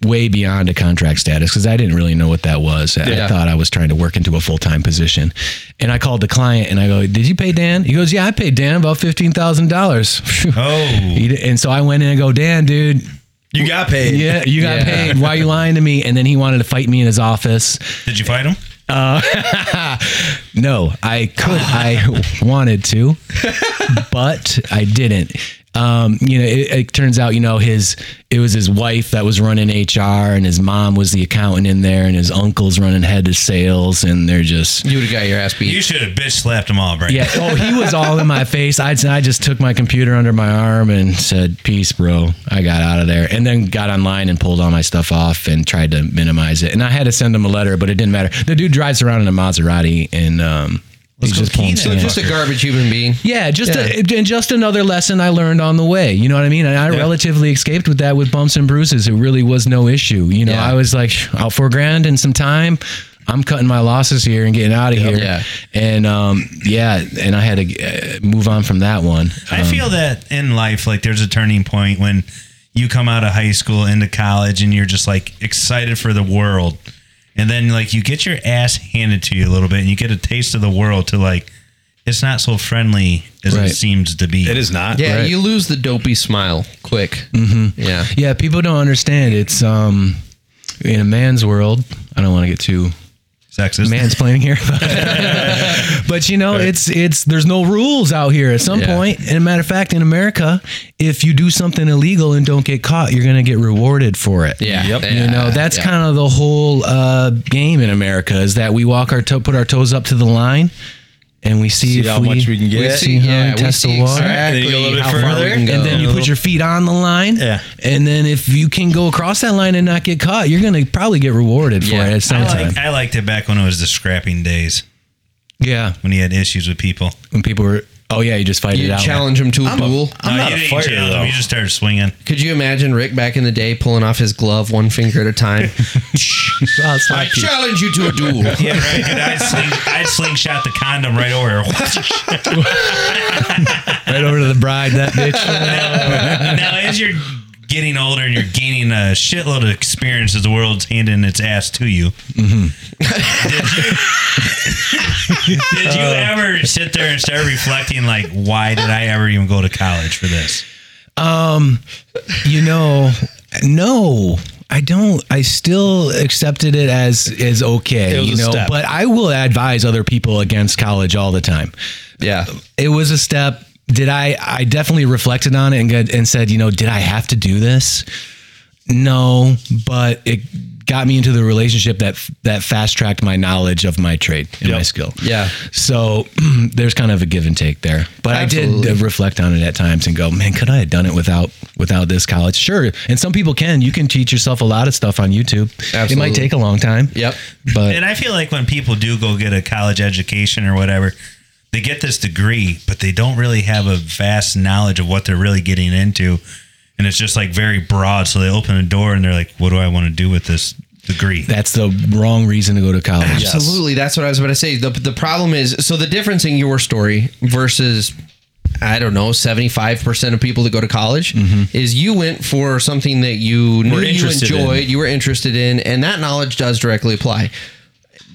way beyond a contract status because I didn't really know what that was. I Yeah. thought I was trying to work into a full time position. And I called the client and I go, Did you pay Dan? He goes, Yeah, I paid Dan about $15,000. (laughs) Oh. And so I went in and go, Dan, dude, You got paid. yeah, you got Yeah. paid. Why are you lying to me? And then he wanted to fight me in his office. Did you fight him? Uh, (laughs) no, I could. I wanted to, (laughs) but I didn't. Um, you know, it, it turns out, you know, his it was his wife that was running HR, and his mom was the accountant in there, and his uncle's running head of sales, and they're just You would have got your ass beat. You should have bitch slapped them all, right? yeah. Oh, he was all in my face. I I just took my computer under my arm and said, "Peace, bro." I got out of there, and then got online and pulled all my stuff off and tried to minimize it. And I had to send him a letter, but it didn't matter. The dude drives around in a Maserati, and um, he's go just pulling so just a garbage human being. yeah, just Yeah. A, and just another lesson I learned on the way. You know what I mean? And I relatively escaped with that with bumps and bruises. It really was no issue. You know, Yeah. I was like out four grand and some time. I'm cutting my losses here and getting out of here. Yeah. And um, yeah, and I had to uh, move on from that one. I Um, feel that in life, like there's a turning point when you come out of high school into college and you're just like excited for the world. And then like you get your ass handed to you a little bit and you get a taste of the world to like it's not so friendly as Right. it seems to be. It is not. Yeah, Right. you lose the dopey smile quick. Mm-hmm. Yeah. yeah, people don't understand. It's um, in a man's world. I don't want to get too Sexist. mansplaining here. (laughs) but you know, it's it's there's no rules out here at some Yeah. And a matter of fact, in America, if you do something illegal and don't get caught, you're gonna get rewarded for it. Yeah. Yep. You know, that's yeah. kind of the whole uh, game in America is that we walk our toe, put our toes up to the line, and we see, See if how we, much we can get. see how yeah, we we test see the water. exactly And then you go a little bit how far further, we can go. And then you put your feet on the line. Yeah. And then if you can go across that line and not get caught, you're going to probably get rewarded for Yeah. it at some I, time. I liked it back when it was the scrapping days yeah. when he had issues with people. When people were, oh, yeah, you just fight it You out. challenge him to a I'm a- duel. I'm No, not you a didn't fighter, challenge him, though. You just started swinging. Could you imagine Rick back in the day pulling off his glove one finger at a time? (laughs) I'll I slap you. challenge you to a duel. (laughs) Yeah, right. Dude, I'd, sling, I'd slingshot the condom right over. (laughs) right over to the bride, that bitch. now, as you're getting older and you're gaining a shitload of experience as the world's handing its ass to you, Mm-hmm. did, you, did you ever sit there and start reflecting, like, why did I ever even go to college for this? Um, you know, no. I don't. I still accepted it as as okay, It you know. step. But I will advise other people against college all the time. Yeah. It was a step. Did I? I definitely reflected on it and got, and said, you know, did I have to do this? No, but it got me into the relationship that that fast tracked my knowledge of my trade and my skill. Yeah. So (clears throat) there's kind of a give and take there. But I did reflect on it at times and go, man, could I have done it without without this college? Sure. And some people can. You can teach yourself a lot of stuff on YouTube. Absolutely. It might take a long time. Yep. But And I feel like when people do go get a college education or whatever, they get this degree, but they don't really have a vast knowledge of what they're really getting into. And it's just like very broad. So they open a door and they're like, what do I want to do with this degree? that's the wrong reason to go to college. Absolutely. That's what I was about to say. The, the problem is so the difference in your story versus I don't know, 75% of people that go to college mm-hmm. is you went for something that you knew you interested in. enjoyed, you were interested in, and that knowledge does directly apply.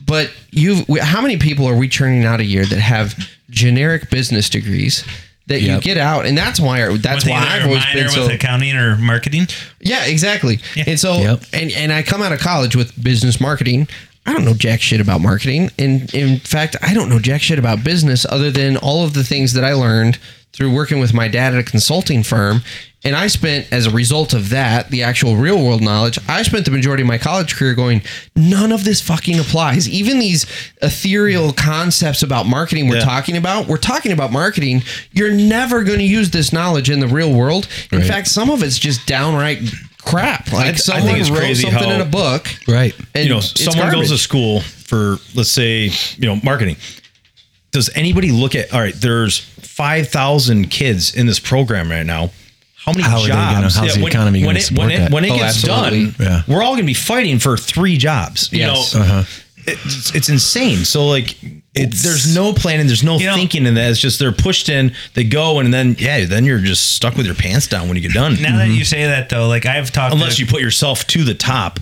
But you how many people are we churning out a year that have generic business degrees that you get out and that's why that's with why I've always minor been so with accounting or marketing. yeah, exactly. And so, Yep. and and I come out of college with business marketing. I don't know jack shit about marketing, and in fact, I don't know jack shit about business other than all of the things that I learned through working with my dad at a consulting firm. And I spent, as a result of that, the actual real world knowledge. I spent the majority of my college career going, none of this fucking applies. Even these ethereal concepts about marketing we're Yeah. talking about, we're talking about marketing. You're never going to use this knowledge in the real world. In Right. fact, some of it's just downright crap. Like I think someone it's wrote crazy something how- in a book, Right. and you know, it's someone goes to school for, let's say, you know, marketing. Does anybody look at, all right, there's 5,000 kids in this program right now. How many How are they gonna- jobs? how's the when, economy when gonna it, support when it, that? when it Oh, gets absolutely. done, Yeah. we're all going to be fighting for three jobs. You Yes. know, Uh-huh. it's, it's insane. So like, it's, there's no planning, there's no You know- thinking in that. It's just they're pushed in, they go, and then yeah, then you're just stuck with your pants down when you get done. Now that you say that, though, like I've talked Unless to, you put yourself to the top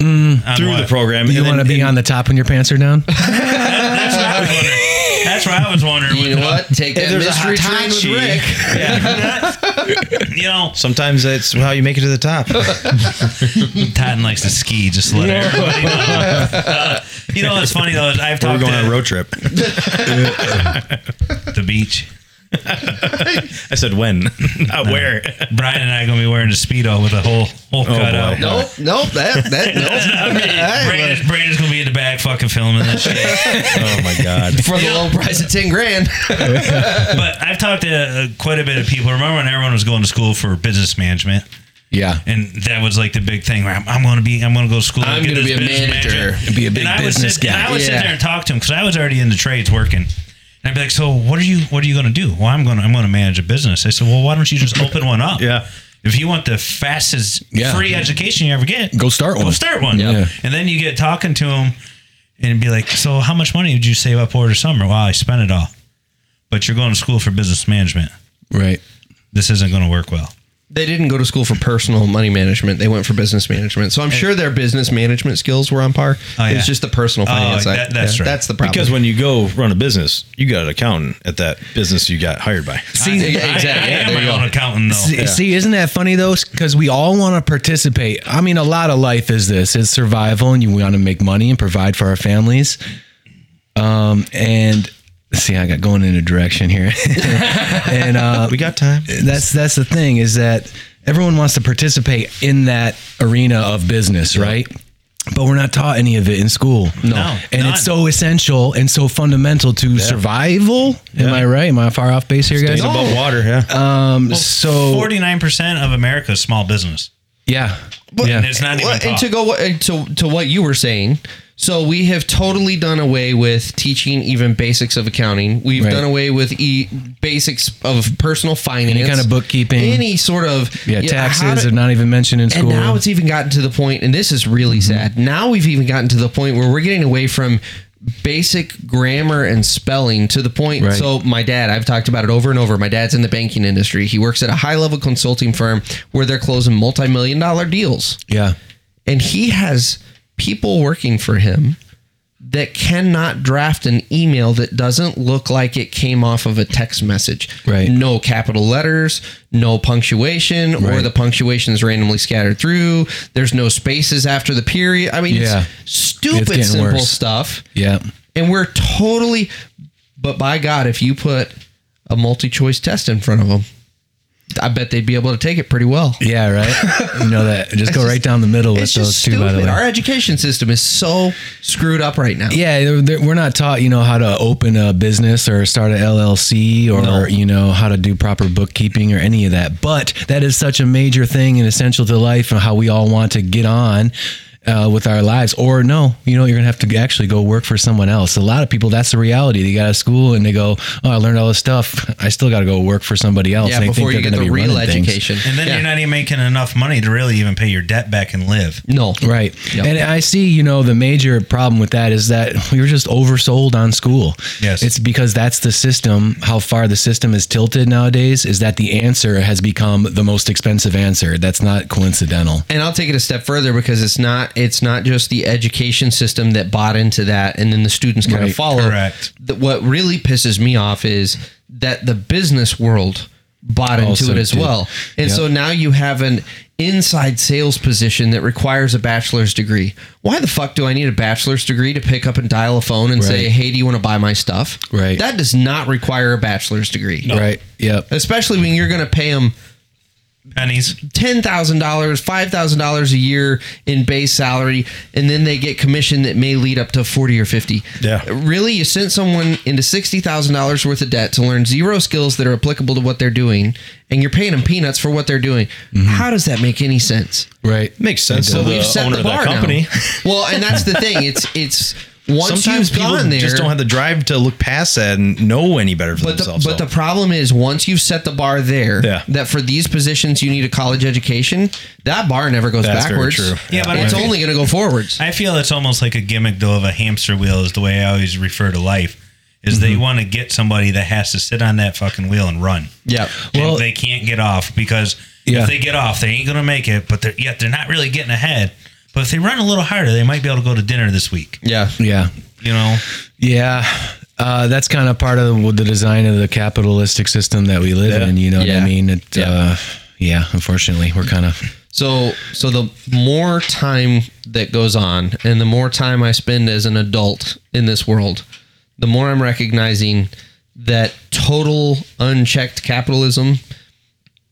on through what? the program. You want to then- be on the top when your pants are down? (laughs) That's what I was wondering. That's what I was wondering. You know what? Take that there's a mystery train with Hitachi. Rick. (laughs) you know, Sometimes that's how you make it to the top. (laughs) Totten likes to ski. Just to let everybody know. Uh, you know what's funny though? I've We're going to on a road trip. the beach. (laughs) I said when, (laughs) not where. (laughs) Brian and I gonna be wearing a speedo with a whole whole cut boy. out. Nope, nope. That that nope. Brandon's, Brandon's gonna be in the back fucking filming this shit. Oh my god. For the low price of ten grand. But I've talked to uh, quite a bit of people. Remember when everyone was going to school for business management? Yeah. And that was like the big thing. Where I'm, I'm going to be, I'm going to go to school. I'm get gonna this be a business manager and be a big and business sit, guy. And I would sit there and talk to him because I was already in the trades working. And I'd be like, "So what are you? What are you going to do?" Well, I'm going. to I'm going to manage a business. I said, "Well, why don't you just open one up?" Yeah. If you want the fastest Yeah. free education you ever get, Go start one. Go start one. Yeah. And then you get talking to them and be like, "So how much money did you save up over the summer?" Well, I spent it all. But you're going to school for business management. Right. This isn't going to work well. They didn't go to school for personal money management. They went for business management. So I'm sure their business management skills were on par. Oh, yeah. It's just the personal Oh, finance side. that- that's Yeah, right. That's the problem. Because when you go run a business, you got an accountant at that business you got hired by. See, I, exactly. I, I am There my own accountant, though. See, see, isn't that funny though? Because we all want to participate. I mean, a lot of life is this: it's survival, and you want to make money and provide for our families. Um, and see, I got going in a direction here, (laughs) and uh, We got time. that's that's the thing is that everyone wants to participate in that arena of business, right? But we're not taught any of it in school. No, and none. it's so essential and so fundamental to survival. Am I right? Am I far off base here, guys? Staying above water, yeah. Um, so Forty nine percent of America is small business. yeah, But- yeah. And it's not even Well, and to go to to what you were saying, so we have totally done away with teaching even basics of accounting. We've Right. done away with e- basics of personal finance, Any kind of bookkeeping. any sort of Yeah, taxes are not even mentioned in school. And now it's even gotten to the point, and this is really Mm-hmm. sad. Now we've even gotten to the point where we're getting away from basic grammar and spelling to the point. Right. So my dad, I've talked about it over and over. My dad's in the banking industry. He works at a high level consulting firm where they're closing multi million dollar deals, yeah, and he has people working for him that cannot draft an email that doesn't look like it came off of a text message. Right. No capital letters, no punctuation, or the punctuation is randomly scattered through. There's no spaces after the period. I mean, Yeah. it's stupid It's simple worse. stuff. yeah. And we're totally, but by God, if you put a multi choice test in front of them, I bet they'd be able to take it pretty well. Yeah, right. you know that. (laughs) Just go just- right down the middle with those two. By the way, Our education system is so screwed up right now. Yeah, they're- they're- we're not taught, you know, how to open a business or start a LLC or, you know, how to do proper bookkeeping or any of that. But that is such a major thing and essential to life and how we all want to get on. Uh, with our lives, or no, you know, you're gonna have to actually go work for someone else. A lot of people, that's the reality. They got out of school and they go, "Oh, I learned all this stuff. I still got to go work for somebody else." Yeah, And they before you they're get gonna the be real running things. education. And then Yeah. you're not even making enough money to really even pay your debt back and live. No. Right. Yep. And I see, you know, the major problem with that is that we were just oversold on school. Yes. It's because that's the system, how far the system is tilted nowadays, is that the answer has become the most expensive answer. That's not coincidental. And I'll take it a step further because it's not it's not just the education system that bought into that and then the students kind Right. of follow. Correct. What really pisses me off is that the business world bought into Also it as did. well. And Yep. so now you have an inside sales position that requires a bachelor's degree. Why the fuck do I need a bachelor's degree to pick up and dial a phone and say, "Hey, do you want to buy my stuff?" Right. That does not require a bachelor's degree. Right. Yep. Especially when you're going to pay them Pennies. ten thousand dollars, five thousand dollars a year in base salary, and then they get commission that may lead up to forty or fifty. Yeah. really, you sent someone into sixty thousand dollars worth of debt to learn zero skills that are applicable to what they're doing, and you're paying them peanuts for what they're doing. Mm-hmm. How does that make any sense? Right. Makes sense. So we've set owner the of that bar company. now. Well, and that's the thing. (laughs) It's it's once Sometimes you've people gone there, just don't have the drive to look past that and know any better for but the, themselves. but so. the problem is once you've set the bar there, Yeah. that for these positions you need a college education. That bar never goes That's very backwards. true. Yeah, but it's I- only going to go forwards. I feel it's almost like a gimmick though of a hamster wheel is the way I always refer to life. Is Mm-hmm. they want to get somebody that has to sit on that fucking wheel and run. Yeah. Well, Well- they can't get off because Yeah. if they get off, they ain't gonna make it. But they're yet they're not really getting ahead. But if they run a little harder, they might be able to go to dinner this week. Yeah. Yeah. You know, Yeah. Uh, that's kind of part of the design of the capitalistic system that we live Yeah. in. You know what I mean? It, Yeah. Uh, yeah. Unfortunately, we're kind of. So so the more time that goes on and the more time I spend as an adult in this world, the more I'm recognizing that total unchecked capitalism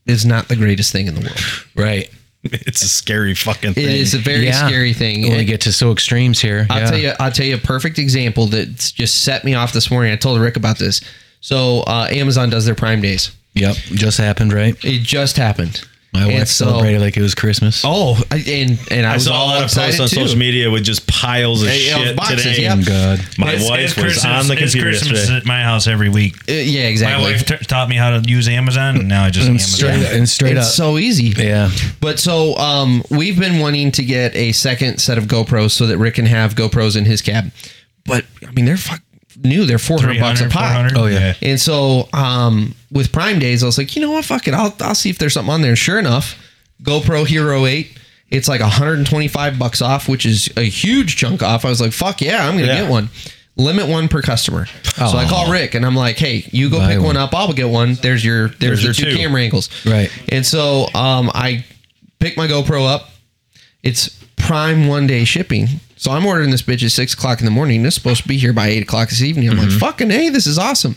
is not the greatest thing in the world. Right. (laughs) it's a scary fucking thing. It is a very Yeah. scary thing. When we get to so extremes here. I'll yeah. tell you I'll tell you a perfect example that's just set me off this morning. I told Rick about this. So uh, Amazon does their Prime Days. Yep. Just happened, right? It just happened. My And wife so- celebrated like it was Christmas. Oh, and and I, I was saw all a lot of excited posts on too. social media with just piles of Hey, shit boxes, today. yep. Oh, God. My It's- wife it's was Christmas- on the computer. it's Christmas yesterday. at my house every week. Uh, yeah, exactly. My wife t- taught me how to use Amazon, and now I just And Amazon. straight, and straight it's up. so easy. yeah. But so um, we've been wanting to get a second set of GoPros so that Rick can have GoPros in his cab. But I mean, they're fuck new. They're four hundred bucks a 300, pop. 400. Oh, yeah. And so um, with Prime Days, I was like, you know what? Fuck it. I'll I'll see if there's something on there. And sure enough, GoPro Hero Eight. It's like 125 bucks off, which is a huge chunk off. I was like, fuck yeah, I'm gonna Yeah. get one. Limit one per customer. So I call Rick and I'm like, hey, you go Buy pick one. one. up. I'll get one. There's your there's, There's your your two, two. camera angles. Right. And so um, I pick my GoPro up. It's prime one day shipping. So I'm ordering this bitch at six o'clock in the morning. It's supposed to be here by eight o'clock this evening. I'm like, fucking hey, this is awesome.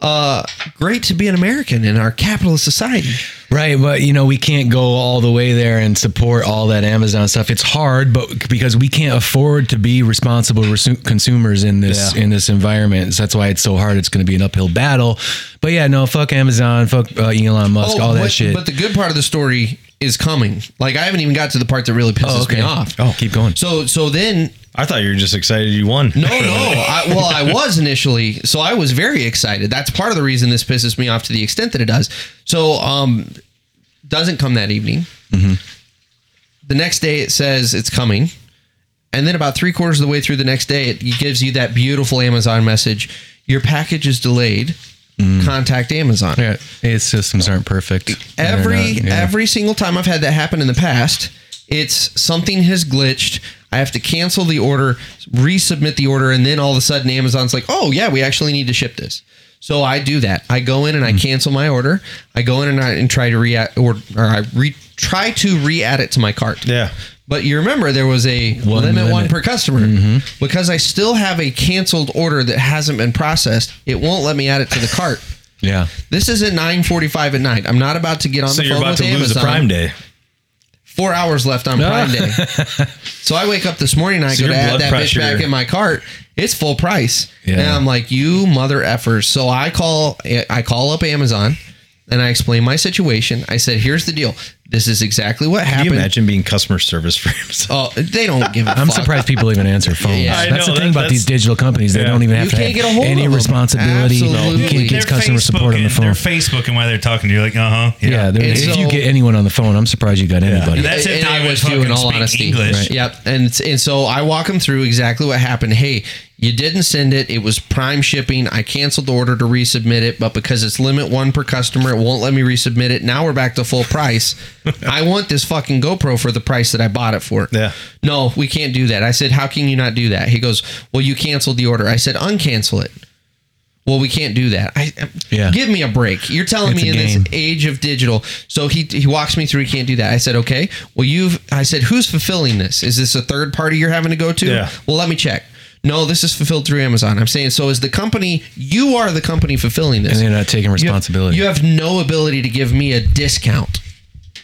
Uh, great to be an American in our capitalist society. Right, but you know we can't go all the way there and support all that Amazon stuff. It's hard, but because we can't afford to be responsible resu- consumers in this Yeah. in this environment, so that's why it's so hard. It's going to be an uphill battle. But yeah, no, fuck Amazon, fuck uh, Elon Musk, all that Oh, shit. But the good part of the story is coming. Like I haven't even got to the part that really pisses oh, okay. me off. Oh, keep going. So so then I thought you were just excited you won. No, no. I, well, I was initially, so I was very excited. That's part of the reason this pisses me off to the extent that it does. So, um, doesn't come that evening. The next day, it says it's coming, and then about three quarters of the way through the next day, it gives you that beautiful Amazon message: "Your package is delayed. Contact Amazon." yeah, its systems aren't perfect. every not- yeah. every single time I've had that happen in the past, it's something has glitched. I have to cancel the order, resubmit the order, and then all of a sudden Amazon's like, "Oh yeah, we actually need to ship this." So I do that. I go in and Hmm. I cancel my order. I go in and I and try to re or or I re, try to re-add it to my cart. Yeah. But you remember there was a One limit, one per customer Mm-hmm. because I still have a canceled order that hasn't been processed. It won't let me add it to the cart. Yeah. This is at 9:45 at night. I'm not about to get on So the you're phone about with to lose Amazon. the Prime Day. Four hours left on Prime Day. (laughs) so I wake up this morning and I So go to add that pressure- bitch back in my cart. It's full price. Yeah. And I'm like, you mother effers. So I call I call up Amazon and I explain my situation. I said, here's the deal. This is exactly what Can you happened. imagine being customer service for Amazon? Oh, they don't give a I'm fuck. surprised people even answer phones. Yeah. I that's know, the thing that- about these that's- digital companies. They Yeah. don't even have You to can't have get a hold any of them. responsibility. Absolutely. You can't get They're customer support on the phone. They're Facebooking while they're talking to you. Like, uh huh. yeah, they're- And if so- you get anyone on the phone, I'm surprised you got anybody. That's if and they I would was too, in fucking all speak honesty. English. Right. Yep. And and so I walk them through exactly what happened. Hey, you didn't send it. It was prime shipping. I canceled the order to resubmit it, but because it's limit one per customer, it won't let me resubmit it. Now we're back to full price. (laughs) I want this fucking GoPro for the price that I bought it for. Yeah. No, we can't do that. I said, how can you not do that? He goes, well, you canceled the order. I said, uncancel it. Well, we can't do that. I uh, Yeah. give me a break. You're telling It's me in game. this age of digital. So he he walks me through. He can't do that. I said, okay. Well, you've. I said, who's fulfilling this? Is this a third party you're having to go to? Yeah. Well, let me check. No, this is fulfilled through Amazon. I'm saying so. Is the company you are the company fulfilling this? And they're not taking You have- responsibility. You have, no ability to give me a discount.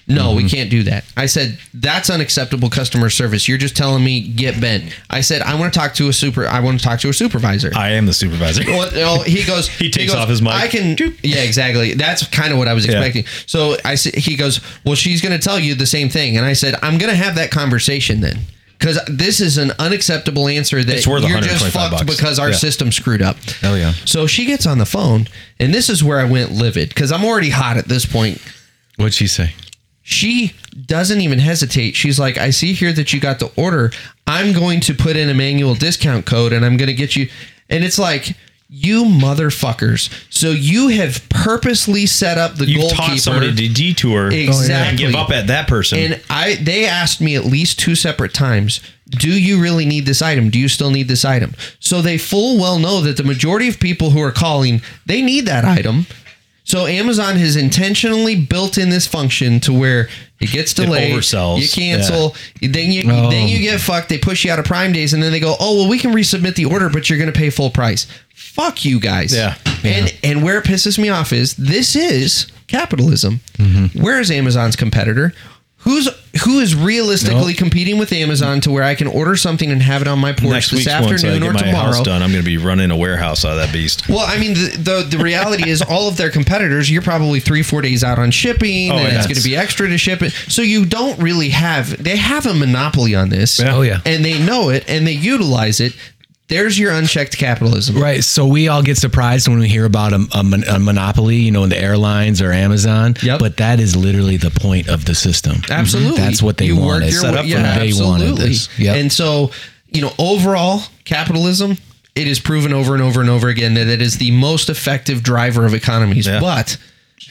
No, Mm-hmm. we can't do that. I said that's unacceptable customer service. You're just telling me get bent. I said I want to talk to a super. I want to talk to a supervisor. I am the supervisor. (laughs) Well, no, he goes. (laughs) He takes goes, off his mic. I can. Yeah, exactly. That's kind of what I was Yeah. expecting. So I said, he goes, well, she's going to tell you the same thing, and I said, I'm going to have that conversation then. Because this is an unacceptable answer that you're just fucked bucks. because our Yeah. system screwed up. Oh yeah. So she gets on the phone, and this is where I went livid because I'm already hot at this point. What'd she say? She doesn't even hesitate. She's like, I see here that you got the order. I'm going to put in a manual discount code and I'm going to get you. And it's like, you motherfuckers. So you have purposely set up the You've goalkeeper. taught somebody to detour and Exactly. give up at that person. And I they asked me at least two separate times, do you really need this item? Do you still need this item? So they full well know that the majority of people who are calling, they need that item. So Amazon has intentionally built in this function to where it gets delayed. oversells. You cancel, then you Oh. then you get fucked. They push you out of Prime days, and then they go, "Oh well, we can resubmit the order, but you're going to pay full price." Fuck you guys. Yeah. And and where it pisses me off is this is capitalism. Mm-hmm. Where is Amazon's competitor? Who's who is realistically Nope. competing with Amazon to where I can order something and have it on my porch Next this week, once I afternoon or tomorrow? house done, I'm going to be running a warehouse out of that beast. Well, I mean, the, the the reality is, all of their competitors, you're probably three, four days out on shipping, Oh, and it's going to be extra to ship it. So you don't really have. They have a monopoly on this. Oh, yeah. and they know it, and they utilize it. There's your unchecked capitalism. Right. So we all get surprised when we hear about a, a, mon- a monopoly, you know, in the airlines or Amazon. Yep. But that is literally the point of the system. Mm-hmm. Absolutely. That's what they You wanted. Set way- up yeah, from day one of this. Yep. And so, you know, overall, capitalism, it is proven over and over and over again that it is the most effective driver of economies. Yeah. But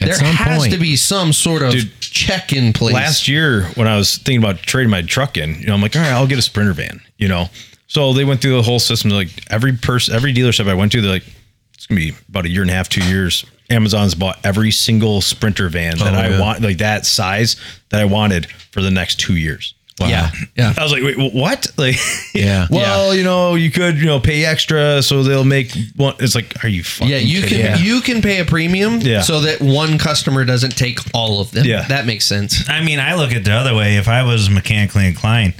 At there some has point- to be some sort of Dude, check in place. Last year, when I was thinking about trading my truck in, you know, I'm like, all right, I'll get a Sprinter van, you know. So they went through the whole system. Like every person, every dealership I went to, they're like, it's gonna be about a year and a half, two years. Amazon's bought every single Sprinter van that Oh, I yeah. want, like that size that I wanted for the next two years. Yeah. Yeah. I was like, wait, what? (laughs) Like, Yeah. (laughs) well, you know, you could, you know, pay extra so they'll make one. It's like, are you fucking Yeah, you kidding can me? you can pay a premium Yeah. so that one customer doesn't take all of them. Yeah. That makes sense. I mean, I look at the other way. If I was mechanically inclined,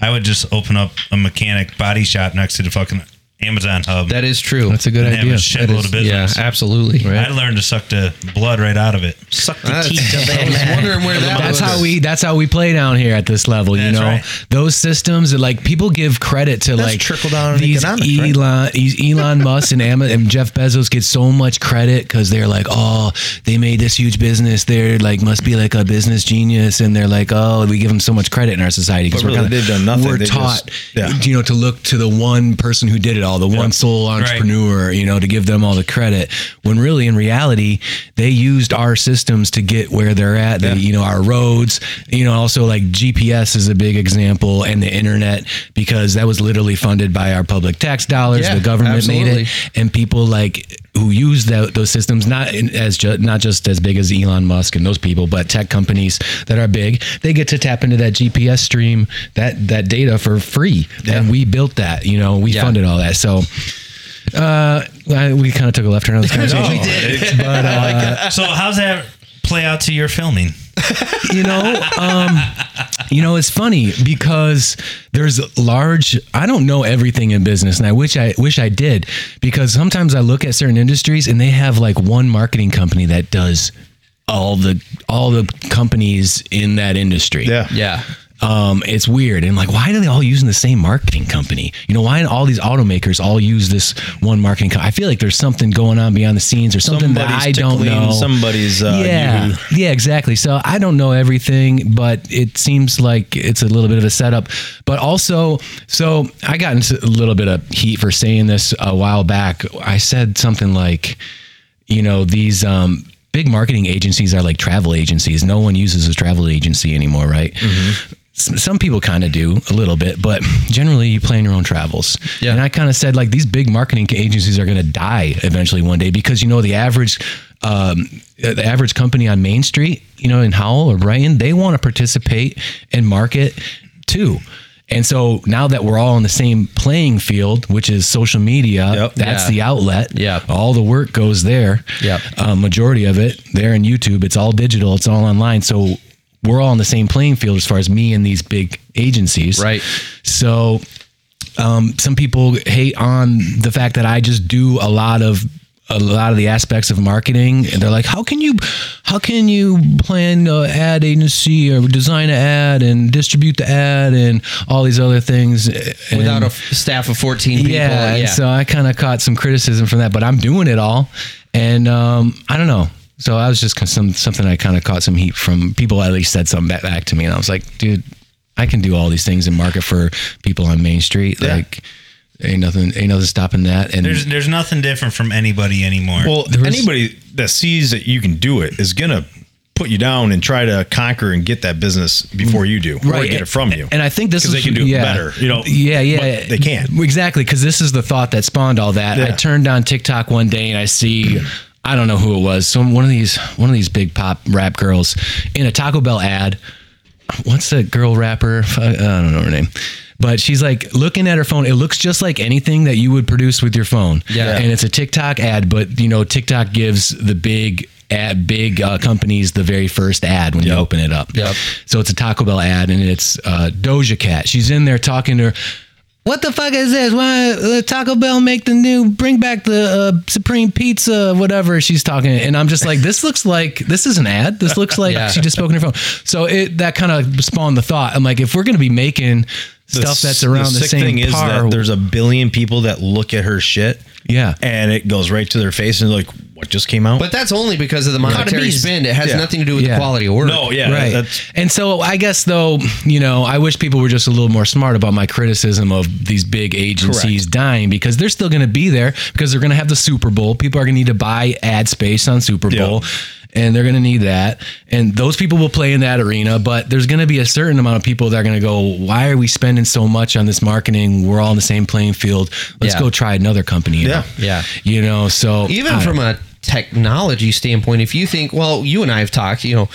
I would just open up a mechanic body shop next to the fucking Amazon hub. That is true. That's a good and have idea. a That shitload is- of business. Yeah, absolutely. I learned to suck the blood right out of it. Suck the That's- teeth of (laughs) I was wondering where that That's was. how we. That's how we play down here at this level. you know, right. those systems. that, Like people give credit to That's like trickle down in these economics, right? Elon, Elon Musk and, Ama- and Jeff Bezos get so much credit because they're like, oh, they made this huge business. They're like must be like a business genius, and they're like, oh, we give them so much credit in our society because But really, they've done nothing. We're They taught, just- yeah. you know, to look to the one person who did it all, the one sole entrepreneur, you know, to give them all the credit. When really, in reality, they used our systems to get where they're at. They, you know, our roads, you know, also like GPS is a big example, and the internet because that was literally funded by our public tax dollars. Yeah, the government made it, and people like who use that, those systems not in, as ju- not just as big as Elon Musk and those people, but tech companies that are big, they get to tap into that GPS stream, that that data for free, and we built that. You know, we Yeah. funded all that. So Uh, I- we kind of took a left turn on this (laughs) conversation. we did. But uh, so how's that play out to your filming? You know, um, you know, it's funny because there's large. I don't know everything in business, and I wish I wish I did because sometimes I look at certain industries and they have like one marketing company that does all the all the companies in that industry. Yeah. Yeah. Um, it's weird. And like, why are they all using the same marketing company? You know, why do all these automakers all use this one marketing company? I feel like there's something going on behind the scenes or something that I don't know. Somebody's uh, yeah, you. yeah, exactly. So I don't know everything, but it seems like it's a little bit of a setup. But also, so I got into a little bit of heat for saying this a while back. I said something like, you know, these um, big marketing agencies are like travel agencies. No one uses a travel agency anymore, right? S- Some people kind of do a little bit, but generally you plan your own travels. Yeah. And I kind of said like these big marketing agencies are going to die eventually one day because you know the average um, the average company on Main Street, you know, in Howell or Brighton, they want to participate and market too. And so now that we're all on the same playing field, which is social media, Yep. that's Yeah. the outlet. Yeah. All the work goes there. Yep. Uh, majority of it there in YouTube. It's all digital. It's all online. So we're all on the same playing field as far as me and these big agencies. Right. So um, some people hate on the fact that I just do a lot of a lot of the aspects of marketing and they're like how can you how can you plan a ad agency or design an ad and distribute the ad and all these other things And- Without a f- staff of 14 people. yeah, Yeah. so I kind of caught some criticism from that, but I'm doing it all, and um, I don't know. So I was just some something I kind of caught some heat from people. At least said something back, back to me, and I was like, dude, I can do all these things and market for people on Main Street. Yeah. Like, ain't nothing, ain't nothing stopping that. And There's there's nothing different from anybody anymore. Well, There anybody that sees that you can do it is gonna put you down and try to conquer and get that business before you do, right or get it from you. And I think this is they can do yeah. it better. You know, Yeah, yeah, they can't. exactly because this is the thought that spawned all that. I turned on TikTok one day and I see. (clears throat) I don't know who it was. Some one of these one of these big pop rap girls in a Taco Bell ad. What's that girl rapper? Fu- I don't know her name. But she's like looking at her phone. It looks just like anything that you would produce with your phone. Yeah. And it's a TikTok ad, but you know, TikTok gives the big ad, big uh, companies the very first ad when you open it up. Yep. So it's a Taco Bell ad, and it's uh, Doja Cat. She's in there talking to her. What the fuck is this? Why uh, Taco Bell make the new bring back the uh, supreme pizza, whatever she's talking, and I'm just like, this looks like this is an ad. This looks like (laughs) Yeah. she just spoke on her phone. So it that kind of spawned the thought. I'm like, if we're gonna be making stuff that's around the, sick same thing is par, that there's a billion people that look at her shit, yeah, and it goes right to their face and they're like, "What just came out?" But that's only because of the monetary Economies. spend. It has Yeah. nothing to do with Yeah. the quality of work. no, yeah, right. That's, and so I guess though, you know, I wish people were just a little more smart about my criticism of these big agencies dying because they're still going to be there because they're going to have the Super Bowl. People are going to need to buy ad space on Super Yeah. Bowl. And they're going to need that. And those people will play in that arena. But there's going to be a certain amount of people that are going to go, why are we spending so much on this marketing? We're all on the same playing field. Let's Yeah. go try another company. Yeah. know? Yeah. You know, so even I- from a technology standpoint, if you think, well, you and I have talked, you know,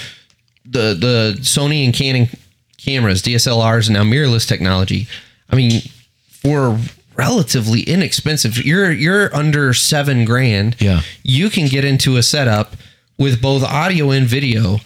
the the Sony and Canon cameras, DSLRs, and now mirrorless technology. I mean, for relatively inexpensive, you're you're under seven grand. Yeah. you can get into a setup with both audio and video.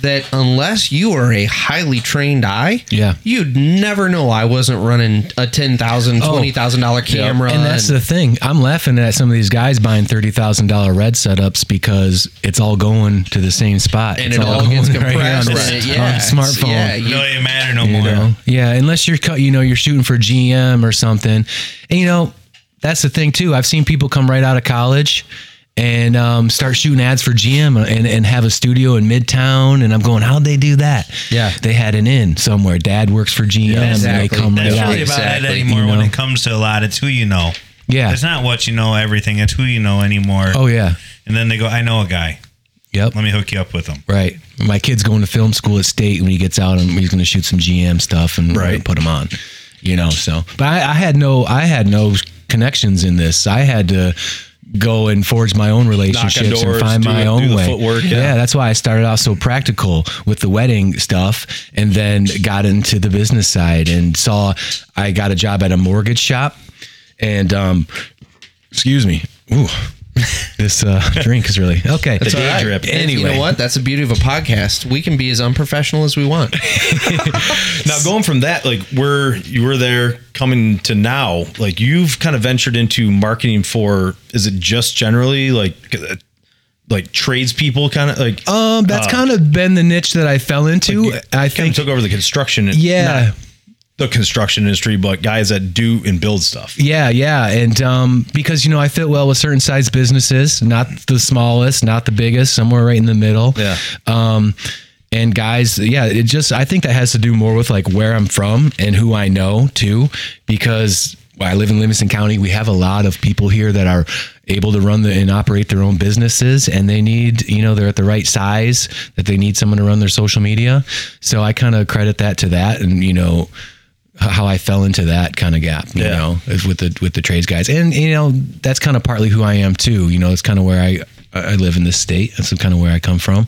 That unless you are a highly trained eye, Yeah. you'd never know I wasn't running a ten thousand, Oh. twenty thousand dollar camera. And that's the thing. I'm laughing at some of these guys buying thirty thousand dollar red setups because it's all going to the same spot. and it's it all gets going right on compressed. the- and it- on yeah, smartphone. Yeah, it you- don't matter no you more. know? Yeah, unless you're cut, you know, you're shooting for GM or something. And you know, that's the thing too. I've seen people come right out of college and um, start shooting ads for GM and, and have a studio in Midtown. And I'm going, how'd they do that? Yeah. they had an in somewhere. Dad works for GM. And exactly. they come right It's out. really about it Exactly. anymore You when it comes to a lot. It's who you know. Yeah. It's not what you know everything. It's who you know anymore. Oh yeah. And then they go, I know a guy. Yep. Let me hook you up with him. Right. My kid's going to film school at State when he gets out, and he's going to shoot some GM stuff and Right. put them on. You know, so but I, I had no, I had no connections in this. I had to go and forge my own relationships and find my it- own way. footwork, yeah. yeah. that's why I started off so practical with the wedding stuff, and then got into the business side and saw I got a job at a mortgage shop, and um, Excuse me. Ooh, this uh, (laughs) drink is really okay. The day drip. Anyway. you know what? That's the beauty of a podcast. We can be as unprofessional as we want. (laughs) Now going from that, like we're you were there coming to now, like you've kind of ventured into marketing for is it just generally like uh, like tradespeople kind of like Um, that's Uh, kind of been the niche that I fell into. like, I kind think. of took over the construction yeah. The construction industry, but guys that do and build stuff. Yeah, yeah, and um, because you know I fit well with certain size businesses, not the smallest, not the biggest, somewhere right in the middle. Yeah. Um, and guys, yeah, it just I think that has to do more with like where I'm from and who I know too, because I live in Livingston County. We have a lot of people here that are able to run the, and operate their own businesses, and they need you know they're at the right size that they need someone to run their social media. So I kind of credit that to that, and you know how I fell into that kind of gap, you Yeah. know, is with the with the trades guys, and you know that's kind of partly who I am too. You know, it's kind of where I I live in this state. That's kind of where I come from.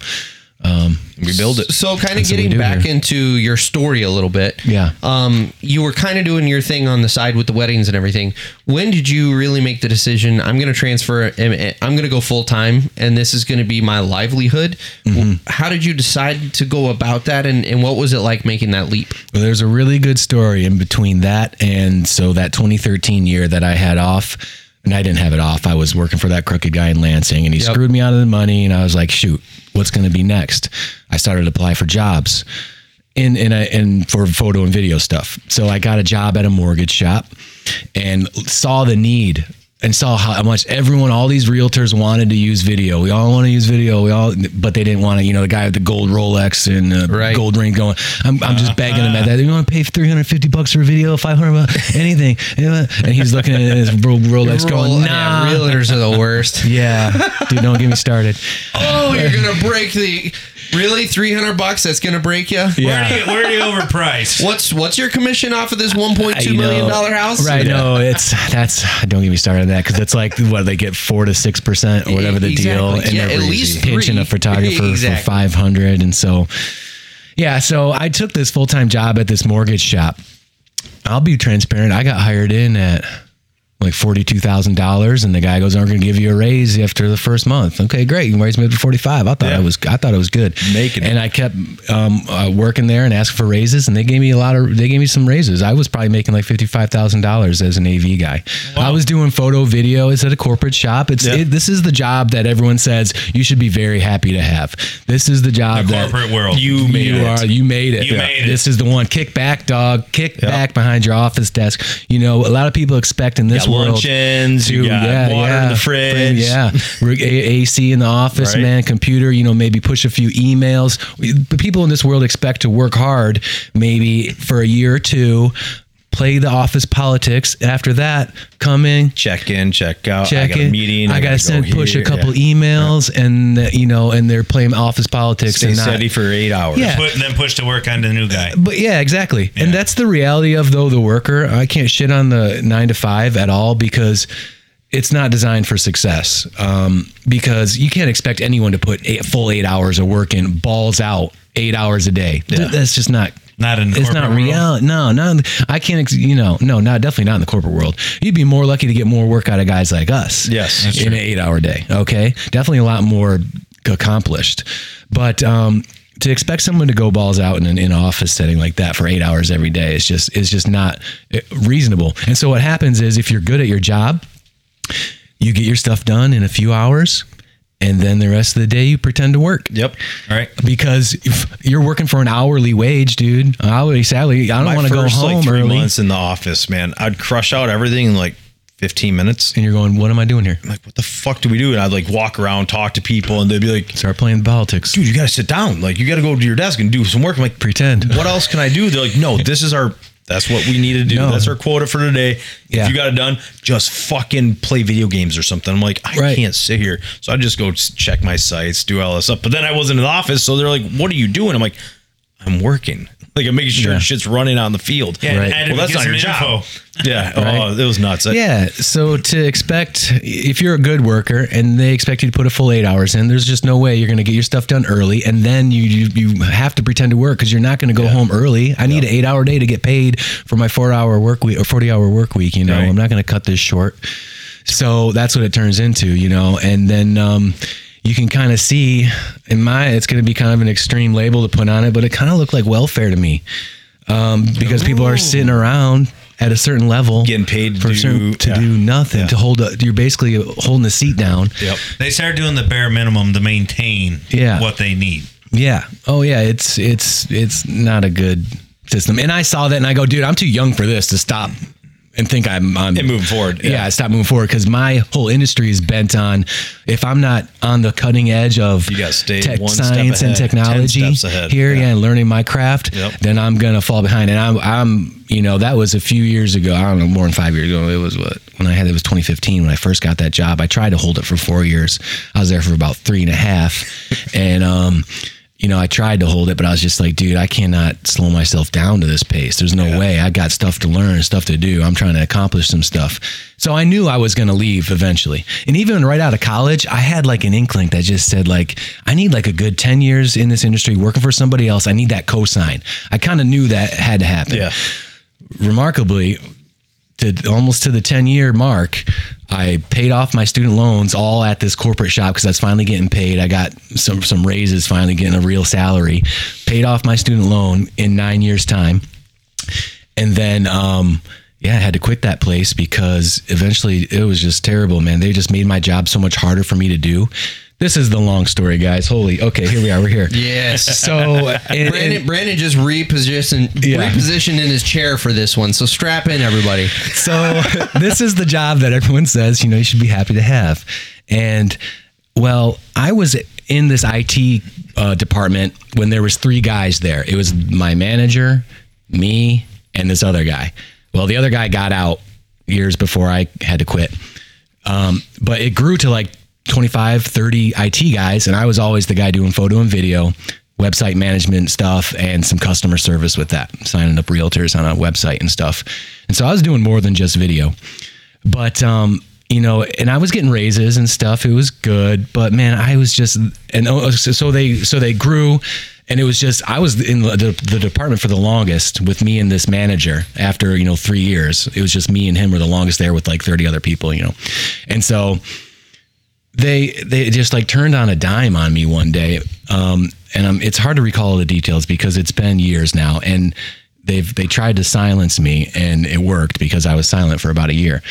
Um, We build it. So, kind of That's what we getting back here. into your story a little bit. Yeah. Um, you were kind of doing your thing on the side with the weddings and everything. When did you really make the decision? I'm going to transfer. I'm going to go full time, and this is going to be my livelihood. Mm-hmm. How did you decide to go about that, and, and what was it like making that leap? Well, there's a really good story in between that and so that 2013 year that I had off, and I didn't have it off. I was working for that crooked guy in Lansing, and he Yep. screwed me out of the money. And I was like, shoot, what's going to be next? I started to apply for jobs. In in a, in for photo and video stuff. So I got a job at a mortgage shop and saw the need and saw how much everyone, all these realtors wanted to use video. We all want to use video. We all, but they didn't want to. You know, the guy with the gold Rolex and uh, Right. gold ring going. I'm, I'm just begging him at that. You want to pay 350 bucks for a video, 500 bucks, anything? And he's looking at his Rolex going, nah. yeah, realtors are the worst. (laughs) Yeah, dude, don't get me started. oh, you're gonna break the really 300 bucks. That's gonna break you. Where do Yeah. you, where do you overprice? What's what's your commission off of this 1.2 You million know, dollar house? Right. No, it's that's don't get me started on that because it's like what they get four to six percent or whatever the deal, Exactly. and Yeah, they're at least pinching a photographer Exactly. for five hundred, and so yeah. So I took this full time job at this mortgage shop. I'll be transparent. I got hired in at like forty-two thousand dollars, and the guy goes, "I'm going to give you a raise after the first month." Okay, great. You raised me up to forty-five. I thought Yeah. I was, I thought it was good. Making it. and I kept um, uh, working there and asking for raises, and they gave me a lot of, they gave me some raises. I was probably making like fifty-five thousand dollars as an AV guy. I was doing photo, video. It's at a corporate shop. It's Yeah. it, this is the job that everyone says you should be very happy to have. This is the job The that corporate world. You made you it. are you made it. You made it. This is the one. Kick back, dog. Kick back behind your office desk. You know, a lot of people expect in this got world luncheons, you got water in the fridge. Yeah, AC in the office, Right. man. Computer. You know, maybe push a few emails. People in this world expect to work hard, maybe for a year or two. Play the office politics. After that, come in, check in, check out. check I got in. a meeting. I, gotta go send push a couple Yeah. emails, and uh, you know, and they're playing office politics Stay and not, for eight hours. Yeah. Put, then push to work on the new guy. but yeah, exactly. And that's the reality of though the worker. I can't shit on the nine to five at all because it's not designed for success. Um, because you can't expect anyone to put eight, full eight hours of work in, balls out, eight hours a day. Th- That's just not. Not in the It's not reality. No, no. I can't. ex- You know, no, not definitely not in the corporate world. You'd be more lucky to get more work out of guys like us. Yes, in an eight-hour day. Okay, definitely a lot more accomplished. But um, to expect someone to go balls out in an in office setting like that for eight hours every day is just is just not uh, reasonable. And so what happens is if you're good at your job, you get your stuff done in a few hours. And then the rest of the day, you pretend to work Yep. All right. because if you're working for an hourly wage, dude. Hourly salary. I don't want to go home like three early. months in the office, man, I'd crush out everything in like 15 minutes. And you're going, what am I doing here? I'm like, what the fuck do we do? And I'd like walk around, talk to people, and they'd be like, Start playing politics. dude, you got to sit down. Like, you got to go to your desk and do some work. I'm like, Pretend. what else can I do? They're like, no, this is our, that's what we need to do. No. That's our quota for today. Yeah. If you got it done, just fucking play video games or something. I'm like, I Right. can't sit here. So I just go check my sites, do all this stuff. But then I wasn't in the office. So they're like, what are you doing? I'm like, I'm working. Like, I'm making sure Yeah. shit's running on the field. Yeah, Right. Well, that's not your job. info. Yeah. Right. Oh, it was nuts. I- Yeah. So to expect, if you're a good worker and they expect you to put a full eight hours in, there's just no way you're going to get your stuff done early, and then you you, you have to pretend to work because you're not going to go home early. I need an eight hour day to get paid for my four hour work week or forty hour work week. You know, Right. I'm not going to cut this short. So that's what it turns into, you know. And then um, you can kind of see in my, it's going to be kind of an extreme label to put on it, but it kind of looked like welfare to me um, because people are sitting around at a certain level, Getting paid to for do- certain, to yeah. do nothing, Yeah. to hold. A, you're basically holding the seat down. Yep. They start doing the bare minimum to maintain Yeah. what they need. Yeah. Oh yeah. It's it's it's not a good system. And I saw that and I go, dude, I'm too young for this to stop and think I'm, I'm And moving forward, Yeah. yeah. stop moving forward because my whole industry is bent on if I'm not on the cutting edge of You stay tech science and ahead, 10 technology here, yeah. Yeah. and learning my craft, Yep. then I'm gonna fall behind. And I'm I'm you know that was a few years ago. I don't know more than five years ago. It was what when I had it was 2015 when I first got that job. I tried to hold it for four years. I was there for about three and a half, (laughs) and um you know, I tried to hold it, but I was just like, dude, I cannot slow myself down to this pace. There's no way. I got stuff to learn, stuff to do. I'm trying to accomplish some stuff. So I knew I was going to leave eventually. And even right out of college, I had like an inkling that just said like, I need like a good 10 years in this industry working for somebody else. I need that cosign. I kind of knew that had to happen Yeah. remarkably to almost to the 10 year mark i paid off my student loans all at this corporate shop because i was finally getting paid. I got some some raises finally getting a real salary. Paid off my student loan in nine years time. And then um yeah i had to quit that place because eventually it was just terrible man. They just made my job so much harder for me to do this is the long story guys holy okay here we are we're here Yes. so and- Brandon, and- Brandon just repositioned Yeah. repositioned in his chair for this one. So strap in, everybody. So (laughs) this is the job that everyone says, you know, you should be happy to have. And well, I was in this IT uh, department when there was three guys there. It was my manager, me, and this other guy. Well, the other guy got out years before I had to quit. Um, but it grew to like 25, 30 IT guys, and I was always the guy doing photo and video, website management stuff, and some customer service with that, signing up realtors on a website and stuff. And so I was doing more than just video. But um, you know, and I was getting raises and stuff. It was good, but man, I was just and oh, so so they so they grew. And it was just I was in the, the department for the longest with me and this manager. After you know three years, it was just me and him were the longest there with like thirty other people. You know, and so they they just like turned on a dime on me one day. Um and um, it's hard to recall all the details because it's been years now. And they've they tried to silence me and it worked because i was silent for about a year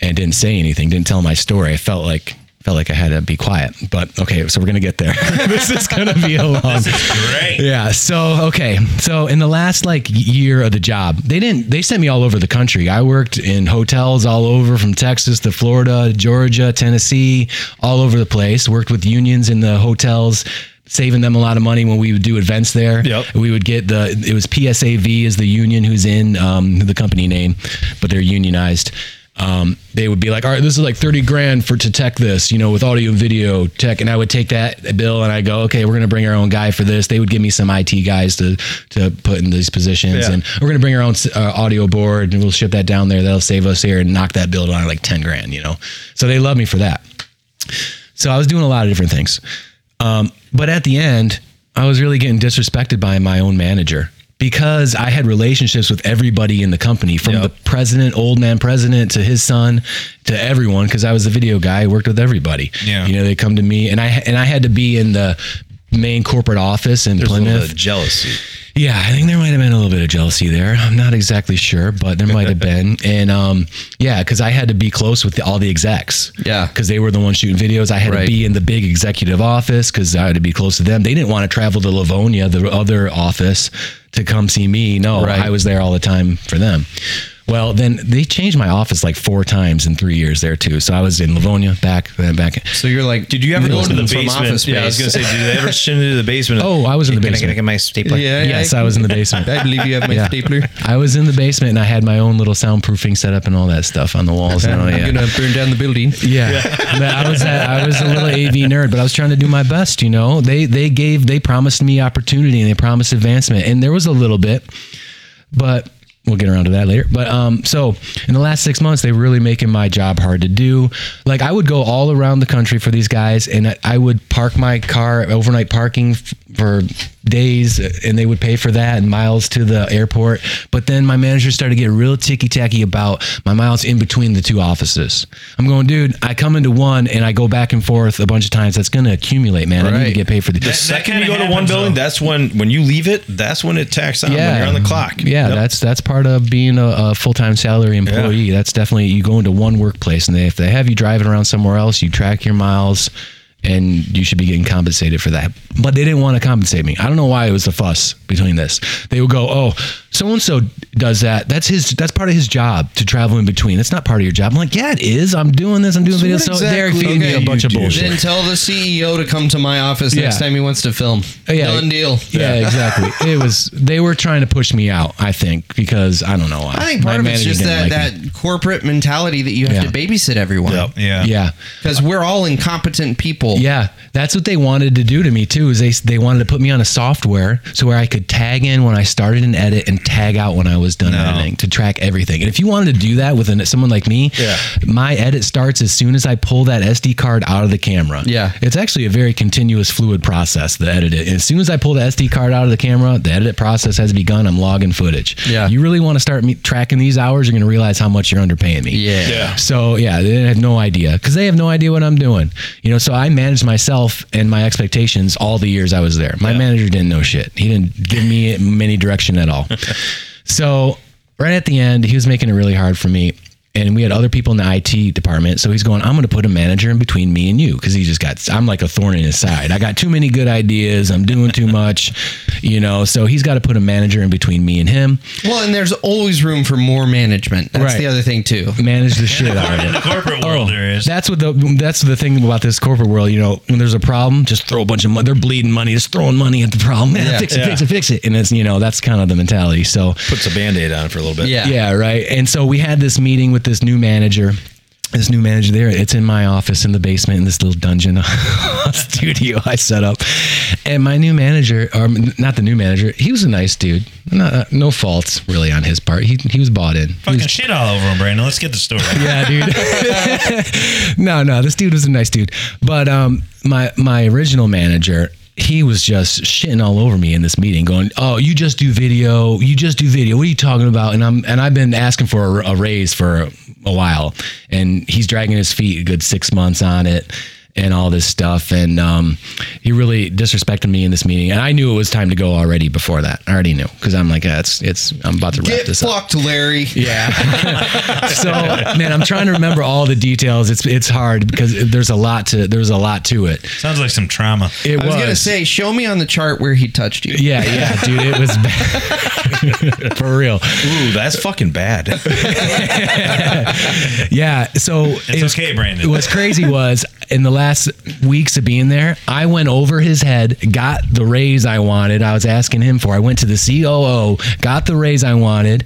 and didn't say anything didn't tell my story. I felt like felt like i had to be quiet but okay so we're gonna get there (laughs) this is gonna be a long this is Great. yeah. So okay. So in the last like year of the job, they didn't. They sent me all over the country. I worked in hotels all over, from Texas to Florida, Georgia, Tennessee, all over the place. Worked with unions in the hotels. Saving them a lot of money when we would do events there. Yep. We would get the it was PSAV is the union who's in um, the company name, but they're unionized. Um, they would be like, all right, this is like 30 grand for to tech this, you know, with audio and video tech. And I would take that bill and I go, okay, we're going to bring our own guy for this. They would give me some IT guys to, to put in these positions Yeah. and we're going to bring our own uh, audio board and we'll ship that down there. That'll save us here and knock that bill down like 10 grand, you know? So they love me for that. So I was doing a lot of different things. Um, but at the end, I was really getting disrespected by my own manager because I had relationships with everybody in the company from Yep. the president, old man president, to his son, to everyone. Because I was the video guy, I worked with everybody. Yeah. you know, they come to me, and I and I had to be in the main corporate office in There's Plymouth. jealousy. Yeah, I think there might have been a little bit of jealousy there. I'm not exactly sure, but there might have been. (laughs) And um, yeah, because I had to be close with the, all the execs. Yeah. because they were the ones shooting videos. I had Right. to be in the big executive office because I had to be close to them. They didn't want to travel to Livonia, the other office, to come see me. No, Right. I was there all the time for them. Well, then they changed my office like four times in three years there too. So I was in Livonia, back then back. So you're like, Did you ever go into the basement? Office Yeah, I was gonna say, did they ever send into the basement? (laughs) Oh, I was in the Can basement. Can I get my stapler? Yeah, yes, I was in the basement. (laughs) I believe you have my Yeah. stapler. I was in the basement and I had my own little soundproofing setup and all that stuff on the walls. and (laughs) all, I'm gonna burn down the building. Yeah, But I was a, I was a little AV nerd, but I was trying to do my best. You know, they they gave they promised me opportunity and they promised advancement, and there was a little bit, but we'll get around to that later. But um, so in the last six months, they really making my job hard to do. Like I would go all around the country for these guys, and I, I would park my car overnight parking for days and they would pay for that and miles to the airport. But then my manager started to get real ticky tacky about my miles in between the two offices. I'm going, dude, I come into one and I go back and forth a bunch of times. That's going to accumulate, man. I need to get paid for the. The second you kinda go to one building, though. that's when when you leave it, that's when it tacks on when you're on the clock. Yeah, Yep. that's that's part of being a, a full time salary employee. That's definitely you go into one workplace, and they, if they have you driving around somewhere else, you track your miles, and you should be getting compensated for that. But they didn't want to compensate me. I don't know why it was a fuss between this. They would go, "Oh, so and so does that. That's his. That's part of his job to travel in between. It's not part of your job." I'm like, "Yeah, it is. I'm doing this. I'm doing videos." So they're exactly feeding me a bunch of you do? bullshit. Then tell the CEO to come to my office next Yeah. time he wants to film. Uh, yeah. Done deal. Yeah, exactly. (laughs) It was they were trying to push me out. I think because I don't know why. I think part My of it's just didn't that me. that corporate mentality that you have Yeah. to babysit everyone. Yep. Yeah. Yeah. Because we're all incompetent people. Yeah, that's what they wanted to do to me too. Is they they wanted to put me on a software so where I could tag in when I started an edit and tag out when I was done editing to track everything. And if you wanted to do that with an, someone like me, Yeah. my edit starts as soon as I pull that SD card out of the camera. Yeah. it's actually a very continuous, fluid process. The edit. And as soon as I pull the SD card out of the camera, the edit process has begun. I'm logging footage. Yeah. you really want to start me tracking these hours, you're going to realize how much you're underpaying me. Yeah. Yeah. So yeah, they have no idea because they have no idea what I'm doing. You know, so I managed myself and my expectations all the years I was there. My manager didn't know shit. He didn't give me (laughs) many direction at all. (laughs) so right at the end, he was making it really hard for me. And we had other people in the IT department. So he's going, I'm going to put a manager in between me and you because he just got, I'm like a thorn in his side. I got too many good ideas. I'm doing too much, (laughs) you know. So he's got to put a manager in between me and him, Well, and there's always room for more management. That's Right. the other thing too. manage the shit out of it. (laughs) In the corporate world, oh, there is. Oh, That's what the that's the thing about this corporate world. You know, when there's a problem, just throw a bunch of money. They're bleeding money, just throwing money at the problem. Man, (laughs) Yeah. fix it, Yeah. fix it, fix it. And it's you know that's kind of the mentality. So Puts a band-aid on it for a little bit. Yeah. yeah, right. And so we had this meeting with this new manager. This new manager there, it's in my office in the basement in this little dungeon (laughs) studio I set up. And my new manager, or not the new manager, he was a nice dude. Not, no faults really on his part. He, he was bought in. Fucking was shit all over him, Brandon. Let's get the story. (laughs) yeah, dude. (laughs) no, no, this dude was a nice dude. But um, my my original manager, he was just shitting all over me in this meeting, going, "Oh, you just do video. You just do video. What are you talking about?" And I'm and I've been asking for a, a raise for a while, and he's dragging his feet a good six months on it. And all this stuff, and um, he really disrespected me in this meeting, and I knew it was time to go already. Before that, I already knew because I'm like, yeah, it's it's I'm about to wrap Get this up. fucked, Larry. Yeah. (laughs) so man, I'm trying to remember all the details. It's it's hard because there's a lot to there's a lot to it. Sounds like some trauma. It I was, gonna say, show me on the chart where he touched you. Yeah, yeah, dude, it was bad. (laughs) for real. Ooh, that's fucking bad. (laughs) Yeah. So It's it was- okay, Brandon. What's crazy was in the last weeks of being there, I went over his head, got the raise I wanted. I was asking him for. I went to the COO, got the raise I wanted.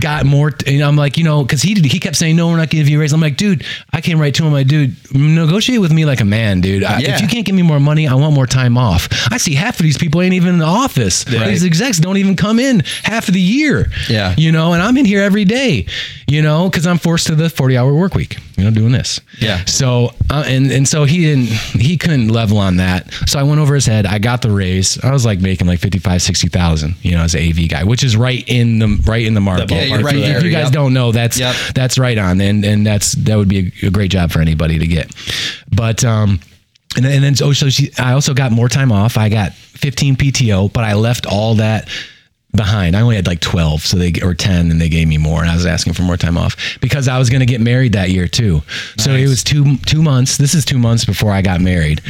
Got more, and I'm like, you know, because he he kept saying, "No, we're not giving you a raise." I'm like, dude, I came right to him, like, dude, negotiate with me like a man, dude. I, Yeah. If you can't give me more money, I want more time off. I see half of these people ain't even in the office. These execs don't even come in half of the year. Yeah. you know, and I'm in here every day, you know, because I'm forced to the 40 hour work week, you know, doing this. Yeah. So, uh, and and so he didn't, he couldn't level on that. So I went over his head. I got the raise. I was like making like 55, 60,000, you know, as an AV guy, which is right in the right in the market. Yeah, if, right you, if there, you guys yep. don't know, that's Yep. that's right on, and and that's that would be a, a great job for anybody to get. But um, and then, and then so, so she, I also got more time off. I got 15 PTO, but I left all that behind. I only had like 12, so they or 10, and they gave me more. And I was asking for more time off because I was going to get married that year too. So it was two two months. This is two months before I got married.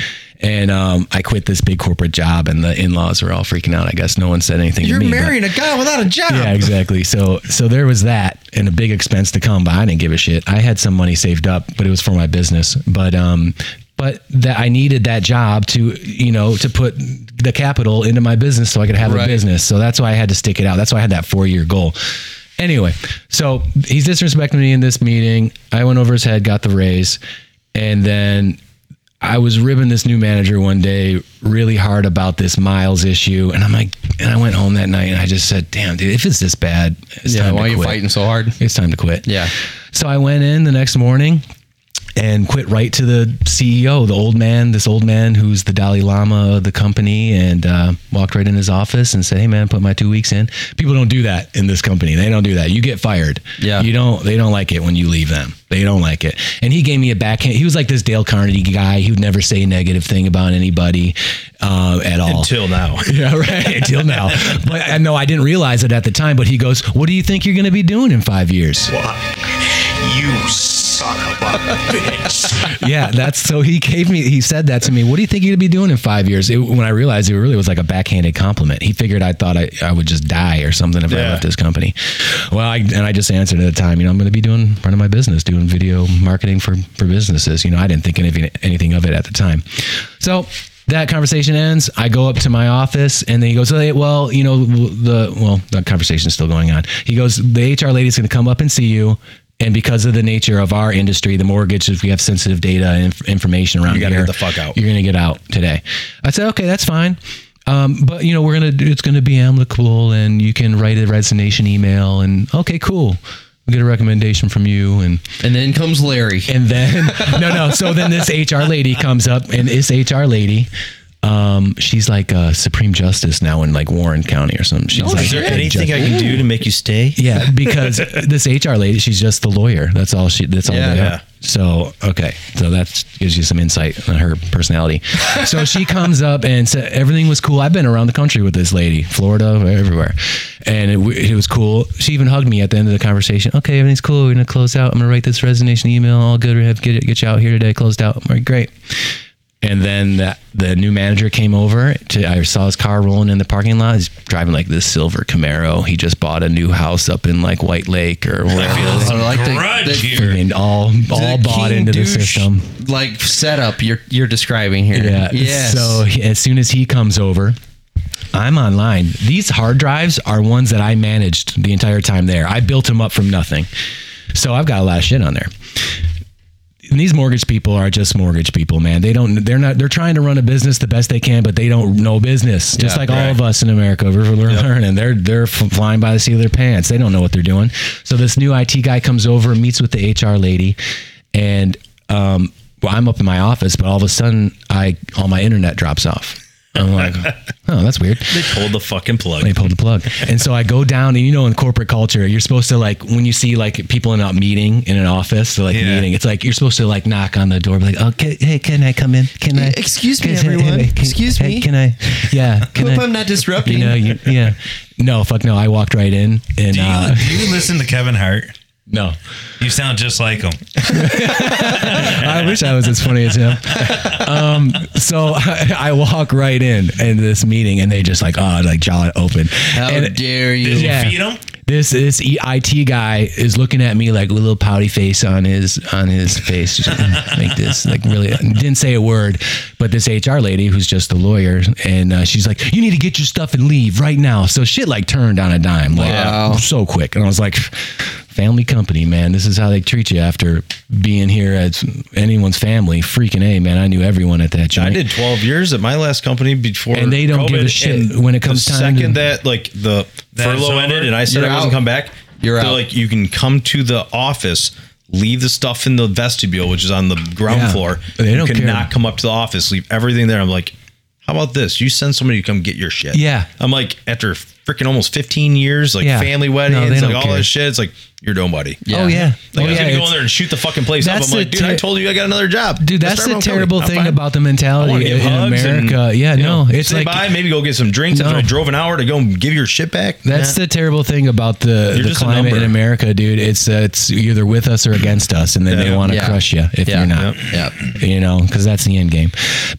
And um, I quit this big corporate job, and the in-laws were all freaking out. I guess no one said anything You're to me. but- marrying a guy without a job. yeah, exactly. So so there was that and a big expense to come, but I didn't give a shit. I had some money saved up, but it was for my business. But um but that I needed that job to you know to put the capital into my business so I could have a business. So that's why I had to stick it out. That's why I had that four year goal. Anyway, so he's disrespecting me in this meeting. I went over his head, got the raise, and then I was ribbing this new manager one day really hard about this miles issue, and I'm like, and I went home that night and I just said, "Damn, dude, if it's this bad, it's Yeah, time why to are you fighting so hard? It's time to quit." Yeah. So I went in the next morning, and quit right to the CEO, the old man, this old man who's the Dalai Lama of the company, and uh, walked right in his office and said, "Hey, man, put my two weeks in." People don't do that in this company. They don't do that. You get fired. Yeah. You don't. They don't like it when you leave them. They don't like it. And he gave me a backhand. He was like this Dale Carnegie guy. He would never say a negative thing about anybody uh, at all. Until now. (laughs) Yeah, right. Until now. But I know I didn't realize it at the time. But he goes, What do you think you're going to be doing in five years? Well you son of a bitch. yeah, that's so he gave me, he said that to me. What do you think you're going to be doing in five years? It, when I realized it really was like a backhanded compliment. He figured I thought I, I would just die or something if I left his company. Well, I, and I just answered at the time, you know, I'm going to be doing, running my business, doing video marketing for, for businesses. You know, I didn't think anything, anything of it at the time. So, that conversation ends. I go up to my office, and then he goes, "Hey, "Well, you know, the well, that conversation's still going on." He goes, "The HR lady's going to come up and see you." And because of the nature of our industry, the mortgages, we have sensitive data and inf- information around You gotta here. get the fuck out. You're gonna get out today. I said, okay, that's fine. Um, but you know, we're gonna do- it's gonna be amicable, and you can write a resignation email, and okay, cool. We get a recommendation from you, and And then comes Larry. and then (laughs) no, no. So then this HR lady comes up, and this HR lady, um, she's like a Supreme Justice now in like Warren County or something. She's like Is there anything I can do to make you stay? (laughs) Yeah, because this HR lady, she's just the lawyer. That's all she. That's all. Yeah. they. Yeah. So okay, so that gives you some insight on her personality. So she comes up and said everything was cool. I've been around the country with this lady, Florida, everywhere, and it, it was cool. She even hugged me at the end of the conversation. Okay, everything's cool. We're gonna close out. I'm gonna write this resignation email. All good. We have get it, get you out here today. Closed out. All right, great. And then the, the new manager came over. To, I saw his car rolling in the parking lot. He's driving like this silver Camaro. He just bought a new house up in like White Lake or whatever. I like the- Grudge the- here. And all all bought into the system. Like setup you're you're describing here. Yeah. Yes. So as soon as he comes over, I'm online. These hard drives are ones that I managed the entire time there. I built them up from nothing. So I've got a lot of shit on there. These mortgage people are just mortgage people, man. They don't. They're not. They're trying to run a business the best they can, but they don't know business. Just Yeah, like all of us in America, we're, we're learning. They're they're flying by the seat of their pants. They don't know what they're doing. So this new IT guy comes over, and meets with the HR lady, and um, well, I'm up in my office, but all of a sudden, I all my internet drops off. I'm like, (laughs) oh, that's weird. They pulled the fucking plug. They pulled the plug. And so I go down, and you know, in corporate culture, you're supposed to like when you see like people in a meeting in an office, they're like Yeah. meeting. It's like you're supposed to like knock on the door, be like, oh, can, hey, can I come in? Can I? Excuse me, can- hey, everyone. hey, can- Excuse hey, me. Can I? Yeah. Can Hope I? I'm not disrupting. You know, you, yeah. No, fuck no. I walked right in, and Do you, uh, do you listen to Kevin Hart? No. You sound just like him. (laughs) I wish I was as funny as him. Um, so I, (laughs) I walk right in in this meeting, and they just like, oh, like jaw open. How and, dare you? Did you Yeah. feed him? this this E- IT guy is looking at me like a little pouty face on his on his face, just like this, like really didn't say a word. But this HR lady who's just a lawyer, and uh, she's like, "You need to get your stuff and leave right now." So shit like turned on a dime, like Wow. so quick, and I was like. Family company, man. This is how they treat you after being here as anyone's family. Freaking a, man. I knew everyone at that job. I did 12 years at my last company before. And they don't give a shit and when it comes the time to- second that like the That's furlough ended and I said you're I wasn't out. come back, You're out. like you can come to the office, leave the stuff in the vestibule, which is on the ground Yeah. floor. They don't care. cannot come up to the office, leave everything there. I'm like, how about this? You send somebody to come get your shit. Yeah. I'm like, after freaking almost 15 years, like Yeah. family No, weddings, they don't like all care. that shit. It's like you're nobody. Yeah. Oh yeah, Like oh, I was yeah. gonna go it's- in there and shoot the fucking place up. That's I'm like, the dude, I ter- told you I got another job. Dude, Let's that's start the own terrible company. thing I'm fine. about the I mentality want to in give hugs America. and, yeah, you no, know, it's say like bye, maybe go get some drinks after No. I drove an hour to go and give your shit back. that's the terrible thing about the, You're the just a climate in number. America, dude. It's uh, it's either with us or against us, and then they Yeah. want to Yeah. crush you if Yeah. you're not. Yeah. You know, because that's the end game.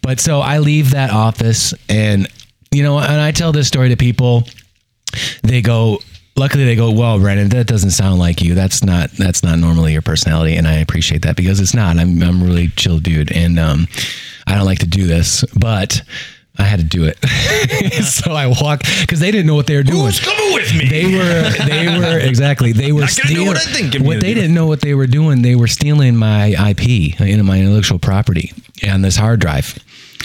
But so I leave that office, and you know, and I tell this story to people. They go. Luckily, they go, "Well, Brandon, that doesn't sound like you. That's not that's not normally your personality." And I appreciate that because it's not. I'm I'm a really chill dude, and um, I don't like to do this, but I had to do it. (laughs) so I walk because they didn't know what they were doing. Who's coming with me? They were, they were (laughs) exactly. They were Not gonna do stealing. what I think what they didn't know what they were doing. They were stealing my IP, you know, my intellectual property, on this hard drive.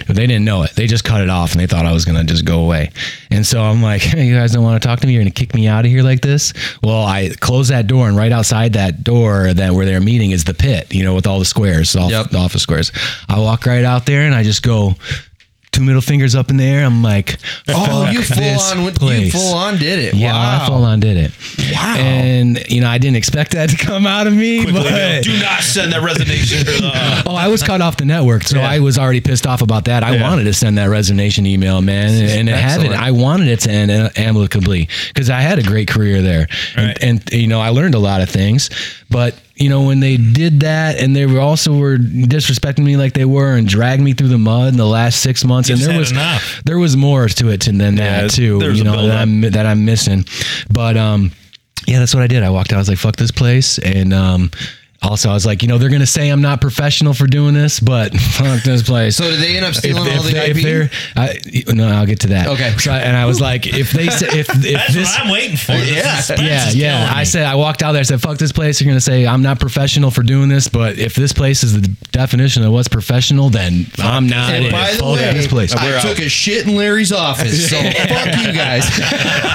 They didn't know it. They just cut it off and they thought I was gonna just go away. And so I'm like, hey, (laughs) you guys don't want to talk to me? You're gonna kick me out of here like this? Well, I close that door and right outside that door that where they're meeting is the pit, you know, with all the squares, all Yep. the office squares. I walk right out there and I just go two middle fingers up in the air. I'm like, Oh, "Fuck you full on, you place." full on did it. Yeah, wow. I full on did it. Wow. And you know, I didn't expect that to come out of me, but Do not send that resignation. (laughs) Uh, oh, I was cut off the network, so I was already pissed off about that. I Yeah. wanted to send that resignation email, man, and, and it had it. I wanted it to end amicably because I had a great career there, Right. and, and you know I learned a lot of things. But you know when they did that, and they were also were disrespecting me like they were, and dragged me through the mud in the last six months, You and there was enough. there was more to it than Yeah, that too. there's You know that. I'm that I'm missing, but um. Yeah, that's what I did. I walked out. I was like, "Fuck this place," and um, also I was like, you know, they're gonna say I'm not professional for doing this, but (laughs) fuck this place. So did they end up stealing all the they, IP? if they're, I, no, I'll get to that. Okay. So, I- and I was like, if they say, if if (laughs) That's this, what I'm waiting for. Yeah. suspense yeah, yeah. I me. said I walked out there. I said, "Fuck this place." You're gonna say I'm not professional for doing this, but if this place is the definition of what's professional, then I'm not. And in. by the way, this place. I took a shit in Larry's office, so (laughs) fuck you guys.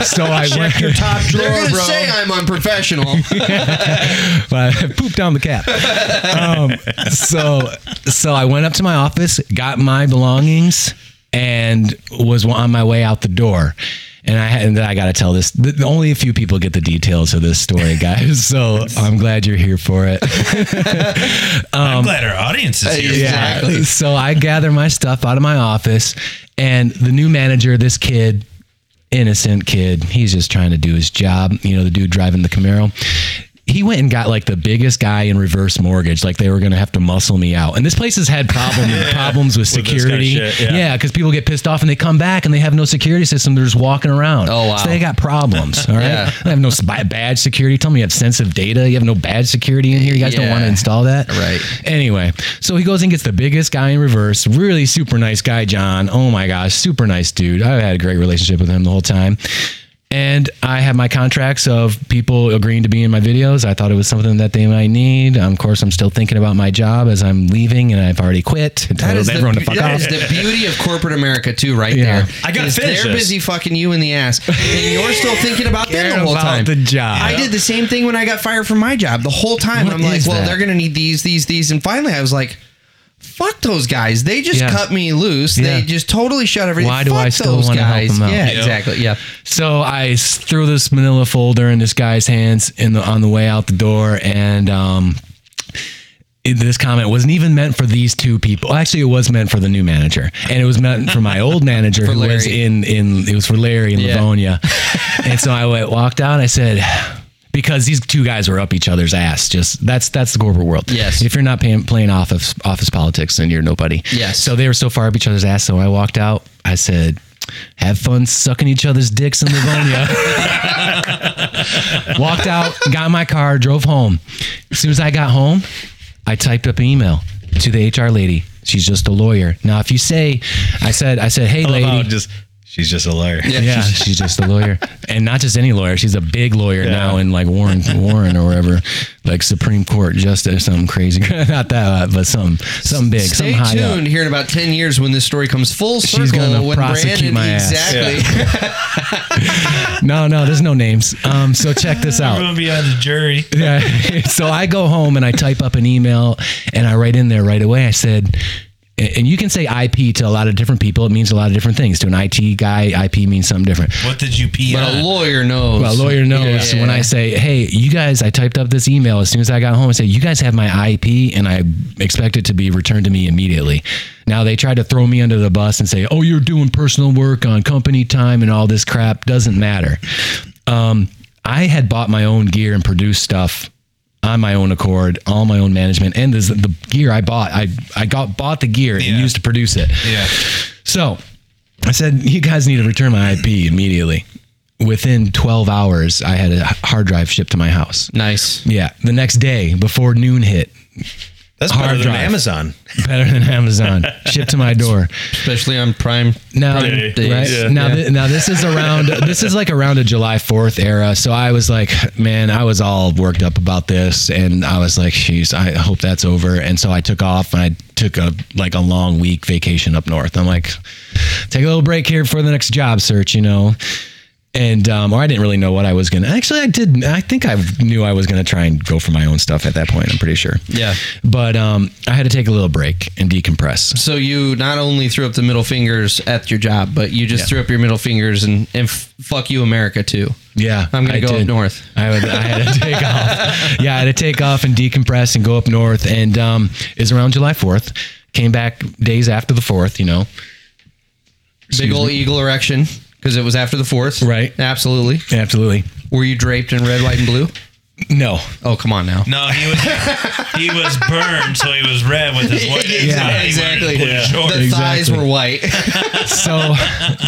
so I went. Your top drawer, They're gonna say I'm unprofessional. but I pooped down the cap. Um, so, so I went up to my office, got my belongings, and was on my way out the door. And I had, and I got to tell this. The, only a few people get the details of this story, guys. So I'm glad you're here for it. (laughs) I'm glad our audience is here. Yeah. Exactly. So I gather my stuff out of my office, and the new manager, this kid, innocent kid, he's just trying to do his job. You know, the dude driving the Camaro. He went and got like the biggest guy in reverse mortgage, like they were going to have to muscle me out. And this place has had problem, (laughs) problems with With security. shit, yeah. yeah, because people get pissed off and they come back and they have no security system. They're just walking around. Oh, wow. So they got problems. (laughs) All right, Yeah. they have no badge security. Tell me you have sensitive data. You have no badge security in here. You guys don't want to install that, Right. Anyway, so he goes and gets the biggest guy in reverse. Really super nice guy, John. Oh my gosh, super nice dude. I've had a great relationship with him the whole time. And I have my contracts of people agreeing to be in my videos. I thought it was something that they might need. Um, of course, I'm still thinking about my job as I'm leaving, and I've already quit. That is, everyone the, to fuck that off. is the beauty of corporate America too, right Yeah. there. I gotta finish They're this. busy fucking you in the ass, and you're still thinking about them the whole about time. the job. I did the same thing when I got fired from my job. The whole time What I'm like, is well, that? they're gonna need these, these, these, and finally I was like. Fuck those guys! They just Yeah. cut me loose. Yeah. They just totally shut everything. Down. Why do Fuck I still those wanna help guys? them out? Yeah, Yep. exactly. Yeah. So I s- threw this manila folder in this guy's hands in the on the way out the door, and um, it- this comment wasn't even meant for these two people. Actually, it was meant for the new manager, and it was meant for my old (laughs) manager who was Larry. in in. It was for Larry in Yeah. Livonia, (laughs) and so I went, walked out. and I said. Because these two guys were up each other's ass, just that's that's the corporate world. Yes. If you're not paying, playing office office politics, then you're nobody. Yes. So they were so far up each other's ass. So I walked out. I said, "Have fun sucking each other's dicks in Livonia." (laughs) Walked out, got in my car, drove home. As soon as I got home, I typed up an email to the HR lady. She's just a lawyer. Now, if you say, I said, I said, hey, lady. just she's just a lawyer. Yeah, she's just a lawyer, and not just any lawyer. She's a big lawyer now in like Warren, Warren or wherever, like Supreme Court justice, something crazy. (laughs) not that, uh, but something, something big, Stay something high up. tuned here in about 10 years when this story comes full circle. She's gonna when prosecute Brandon, my ass. Exactly. (laughs) No, no, there's no names. Um, so check this I'm out. going to be on the jury. Yeah. (laughs) so I go home and I type up an email and I write in there right away. I said, and you can say IP to a lot of different people. It means a lot of different things. To an IT guy, IP means something different. What did you pee but on? a lawyer knows. Well, a lawyer knows Yeah. when I say, "Hey, you guys," I typed up this email as soon as I got home. I say, "You guys have my IP, and I expect it to be returned to me immediately." Now they tried to throw me under the bus and say, "Oh, you're doing personal work on company time and all this crap." Doesn't matter. Um, I had bought my own gear and produced stuff on my own accord, all my own management, and this, the gear I bought, I I got bought the gear and Yeah. used to produce it. yeah. So I said, you guys need to return my IP immediately. Within 12 hours, I had a hard drive shipped to my house. Nice. Yeah. The next day, before noon hit, That's Hard better than drive. Amazon. (laughs) better than Amazon. Shipped to my door. especially on Prime. Now, Prime days. right Yeah. now, thi- now this is around this is like around a July Fourth era. So I was like, man, I was all worked up about this, and I was like, geez, I hope that's over. And so I took off and I took a like a long week vacation up north. I'm like, take a little break here for the next job search, you know. And um, or I didn't really know what I was gonna. Actually, I did. I think I knew I was gonna try and go for my own stuff at that point. I'm pretty sure. Yeah. But um, I had to take a little break and decompress. So you not only threw up the middle fingers at your job, but you just Yeah. threw up your middle fingers and, and f- fuck you, America, too. Yeah, I'm gonna I go up did. north. I, would, I had to take off. (laughs) Yeah, I had to take off and decompress and go up north. And um, is around July 4th. Came back days after the 4th, you know. Big old eagle erection because it was after the fourth. Right. Absolutely. Absolutely. Were you draped in red, white, and blue? No. Oh, come on now. No, he was he was burned, so he was red with his white. (laughs) Yeah, he exactly. wearing blue shorts. The thighs Exactly. were white. (laughs) So,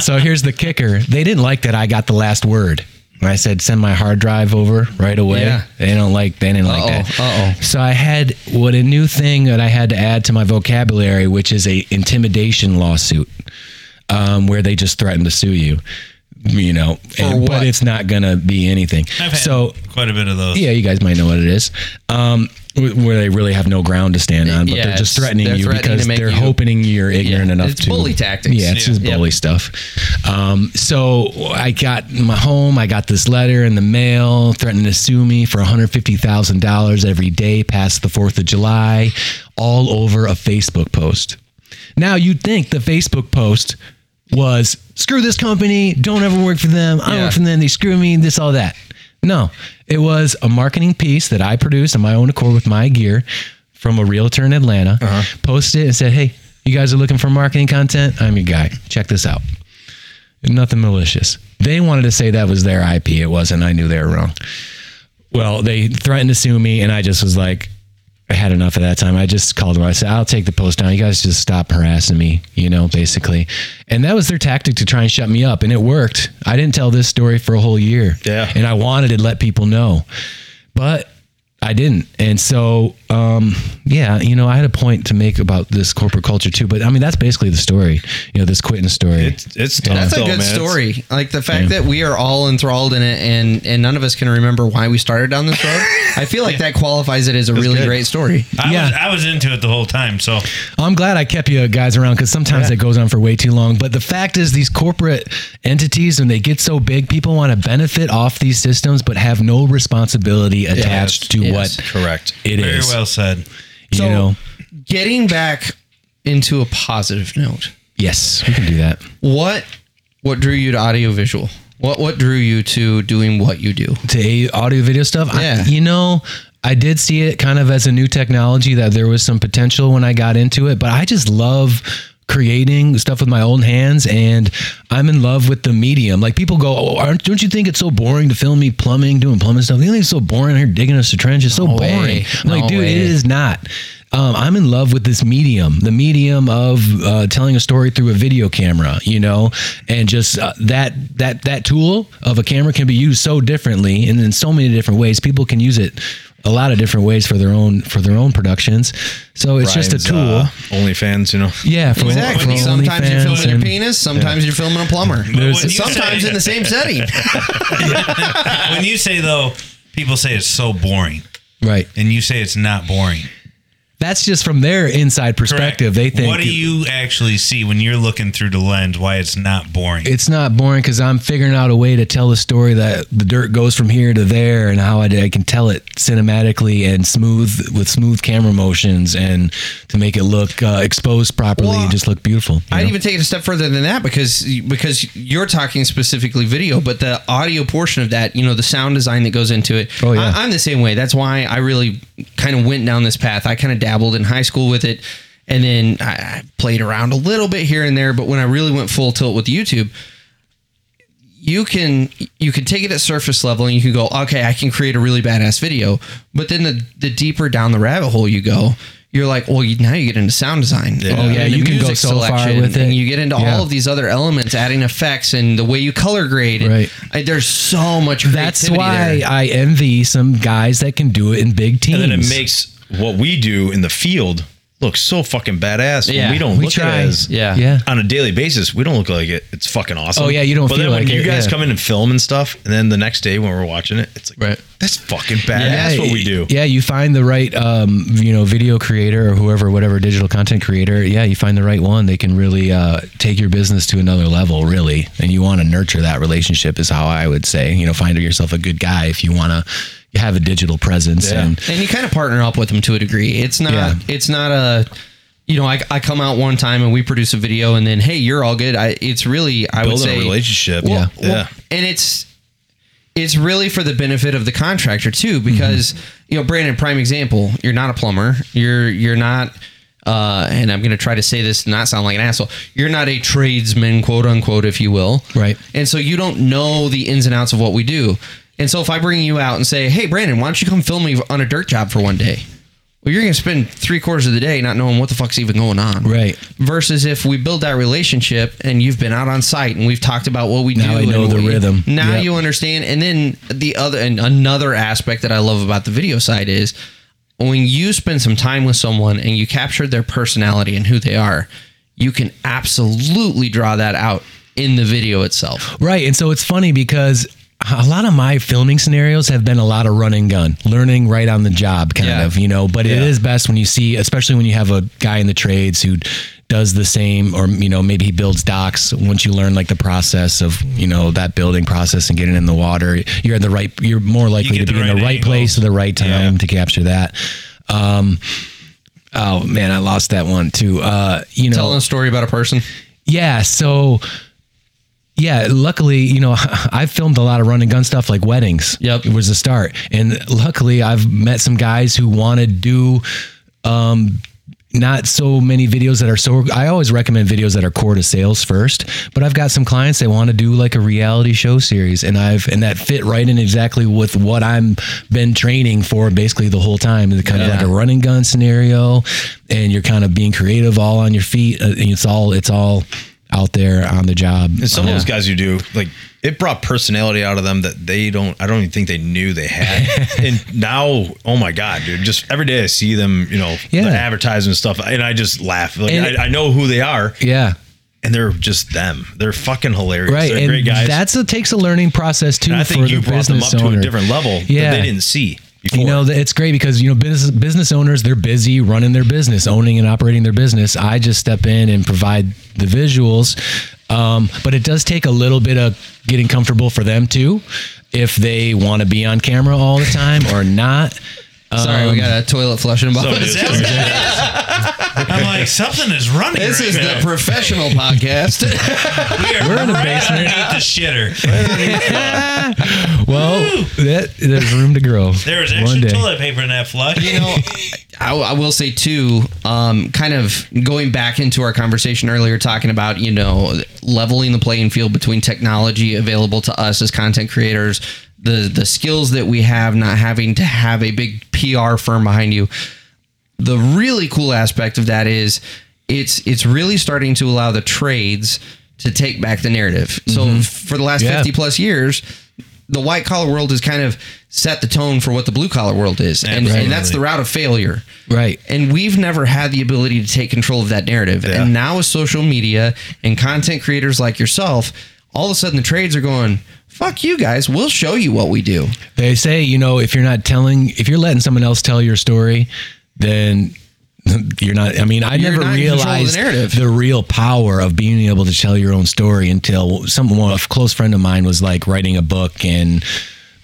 so here's the kicker. They didn't like that I got the last word. I said send my hard drive over right away, Yeah. they don't like. They didn't like Uh-oh, that. uh-oh. So I had what a new thing that I had to add to my vocabulary, which is a intimidation lawsuit, um, where they just threaten to sue you. You know, and- but it's not gonna be anything. I've had So quite a bit of those. yeah, you guys might know what it is. Um, where they really have no ground to stand on, but Yeah, they're just threatening they're you threatening because they're you- hoping you're ignorant Yeah, enough it's to bully tactics. Yeah, it's Yeah. just bully stuff. Um, so I got in my home. I got this letter in the mail threatening to sue me for one hundred fifty thousand dollars every day past the Fourth of July, all over a Facebook post. Now you'd think the Facebook post was screw this company, don't ever work for them. I Yeah. work for them, they screw me, this, all that. No, it was a marketing piece that I produced on my own accord with my gear from a realtor in Atlanta. Uh-huh. Posted it and said, Hey, you guys are looking for marketing content? I'm your guy. Check this out. Nothing malicious. They wanted to say that was their IP. It wasn't. I knew they were wrong. Well, they threatened to sue me, and I just was like, I had enough at that time. I just called them. I said, I'll take the post down. You guys just stop harassing me, you know, basically. And that was their tactic to try and shut me up. And it worked. I didn't tell this story for a whole year. Yeah. And I wanted to let people know. But I didn't. And so, um, yeah, you know, I had a point to make about this corporate culture too. But I mean, that's basically the story, you know, this quitting story. It's it's tough. That's a good man. Story. Like the fact that we are all enthralled in it, and and none of us can remember why we started down this road. I feel like (laughs) that qualifies it as a really good. great story. I Yeah. was I was into it the whole time. So I'm glad I kept you guys around because sometimes it goes on for way too long. But the fact is, these corporate entities, when they get so big, people want to benefit off these systems, but have no responsibility attached to yes. what Correct. it is. very well said. You So- know, Getting back into a positive note, yes, we can do that. what what drew you to audiovisual? What what drew you to doing what you do? to audio video stuff. I- Yeah. you know, I did see it kind of as a new technology that there was some potential when I got into it, but I just love creating stuff with my own hands and I'm in love with the medium. Like people go, oh, aren't, don't you think it's so boring to film me plumbing, doing plumbing stuff? You think it's so boring here digging us a trench? It's so No boring. way. I'm like, No dude, way. it is not. Um, I'm in love with this medium, the medium of uh, telling a story through a video camera, you know, and just uh, that that that tool of a camera can be used so differently and in so many different ways. People can use it a lot of different ways for their own for their own productions. So it's just a tool. uh, OnlyFans, you know. yeah, for, Exactly. for Sometimes you're OnlyFans filming your penis. Sometimes you're filming a plumber. There's- when you Sometimes say- in the same (laughs) setting. when you say though, people say it's so boring, Right. and you say it's not boring. That's just from their inside perspective. They think What do you actually see when you're looking through the lens? Why it's not boring? it's not boring because I'm figuring out a way to tell the story that the dirt goes from here to there and how I, I can tell it cinematically and smooth with smooth camera motions and to make it look uh, exposed properly Well, and just look beautiful. I'd know? even take it a step further than that because because you're talking specifically video, but the audio portion of that, you know, the sound design that goes into it. Oh, yeah. I, am the same way. That's why I really kind of went down this path. I kind of dabbled in high school with it, and then I, I played around a little bit here and there. But when I really went full tilt with YouTube, you can you can take it at surface level and you can go, okay, I can create a really badass video. But then the the deeper down the rabbit hole you go, you're like, well, you, now you get into sound design. Oh, yeah, you can go so far selection, with it. and you get into Yeah. all of these other elements, adding effects and the way you color grade. Right. I- there's so much. That's why there. I envy some guys that can do it in big teams. And then it makes what we do in the field looks so fucking badass. Yeah, when we don't we look try. at it as Yeah. Yeah. on a daily basis, we don't look like it. It's fucking awesome. Oh, yeah, you don't But feel then when like you it, guys yeah. come in and film and stuff, and then the next day when we're watching it, it's like, Right. that's fucking badass. That's what we do. Yeah, you find the right, um, you know, video creator or whoever, whatever digital content creator. Yeah, you find the right one. They can really uh, take your business to another level, really. And you want to nurture that relationship, is how I would say. You know, find yourself a good guy if you want to have a digital presence. Yeah. And and you kind of partner up with them to a degree. It's not Yeah. it's not a you know, I, I come out one time and we produce a video and then hey, you're all good. I it's really I would Building a say relationship. Well, Yeah. well, and it's it's really for the benefit of the contractor too because you know, Brandon prime example, you're not a plumber. You're you're not uh, and I'm going to try to say this and not sound like an asshole. You're not a tradesman, quote unquote, if you will. Right. And so you don't know the ins and outs of what we do. And so if I bring you out and say, hey, Brandon, why don't you come film me on a dirt job for one day? Well, you're going to spend three quarters of the day not knowing what the fuck's even going on. Right. Versus if we build that relationship and you've been out on site and we've talked about what we Now do. I know the we- rhythm. Now Yep. you understand. And then the other, and another aspect that I love about the video side is when you spend some time with someone and you capture their personality and who they are, you can absolutely draw that out in the video itself. Right. And so it's funny because a lot of my filming scenarios have been a lot of run and gun, learning right on the job, kind Yeah. of, you know. But it Yeah. is best when you see, especially when you have a guy in the trades who does the same, or, you know, maybe he builds docks. Once you learn like the process of, you know, that building process and getting in the water, you're in the right, you're more likely get to be the in the right right place at the right time Yeah. to capture that. Um, oh man, I lost that one too. Uh, you know, Telling a story about a person. yeah. So, yeah, luckily, you know, (laughs) I've filmed a lot of run and gun stuff like weddings. Yep. It was the start. And luckily, I've met some guys who want to do, um, not so many videos that are so I always recommend videos that are core to sales first, but I've got some clients that want to do like a reality show series and I've and that fit right in exactly with what I'm been training for basically the whole time. It's kind of like a run and gun scenario and you're kind of being creative all on your feet. Uh, It's all it's all out there on the job. And some of those guys you do, like it brought personality out of them that they don't I don't even think they knew they had. (laughs) and now, oh my God, dude, just every day I see them, you know, Yeah. the advertising stuff, and I just laugh. Like I, I know who they are, Yeah. and they're just them. They're fucking hilarious. Right. They're and great guys. that's a takes a learning process too and I think you brought them up owner. to a different level Yeah. that they didn't see before. You know, it's great because you know business business owners they're busy running their business, owning and operating their business. I just step in and provide the visuals, um, but it does take a little bit of getting comfortable for them too, if they want to be on camera all the time or not. Sorry, we got a toilet flushing So about it is. (laughs) I'm like, something is running This right is now. the professional podcast. (laughs) we are We're in the right basement. underneath the shitter. (laughs) Well, that, there's room to grow. There was One extra day. toilet paper in that flush. you know, I, I will say too, um, kind of going back into our conversation earlier, talking about you know leveling the playing field between technology available to us as content creators, the the skills that we have, not having to have a big PR firm behind you. The really cool aspect of that is it's it's really starting to allow the trades to take back the narrative. So mm-hmm. for the last Yeah. 50 plus years, the white collar world has kind of set the tone for what the blue collar world is. And, and that's the route of failure. Right. And we've never had the ability to take control of that narrative. Yeah. And now with social media and content creators like yourself, all of a sudden the trades are going, fuck you guys, we'll show you what we do. They say, you know, if you're not telling, if you're letting someone else tell your story, then (laughs) you're not. I mean, I You're never not in control of the realized narrative. the real power of being able to tell your own story until someone, a close friend of mine, was like writing a book and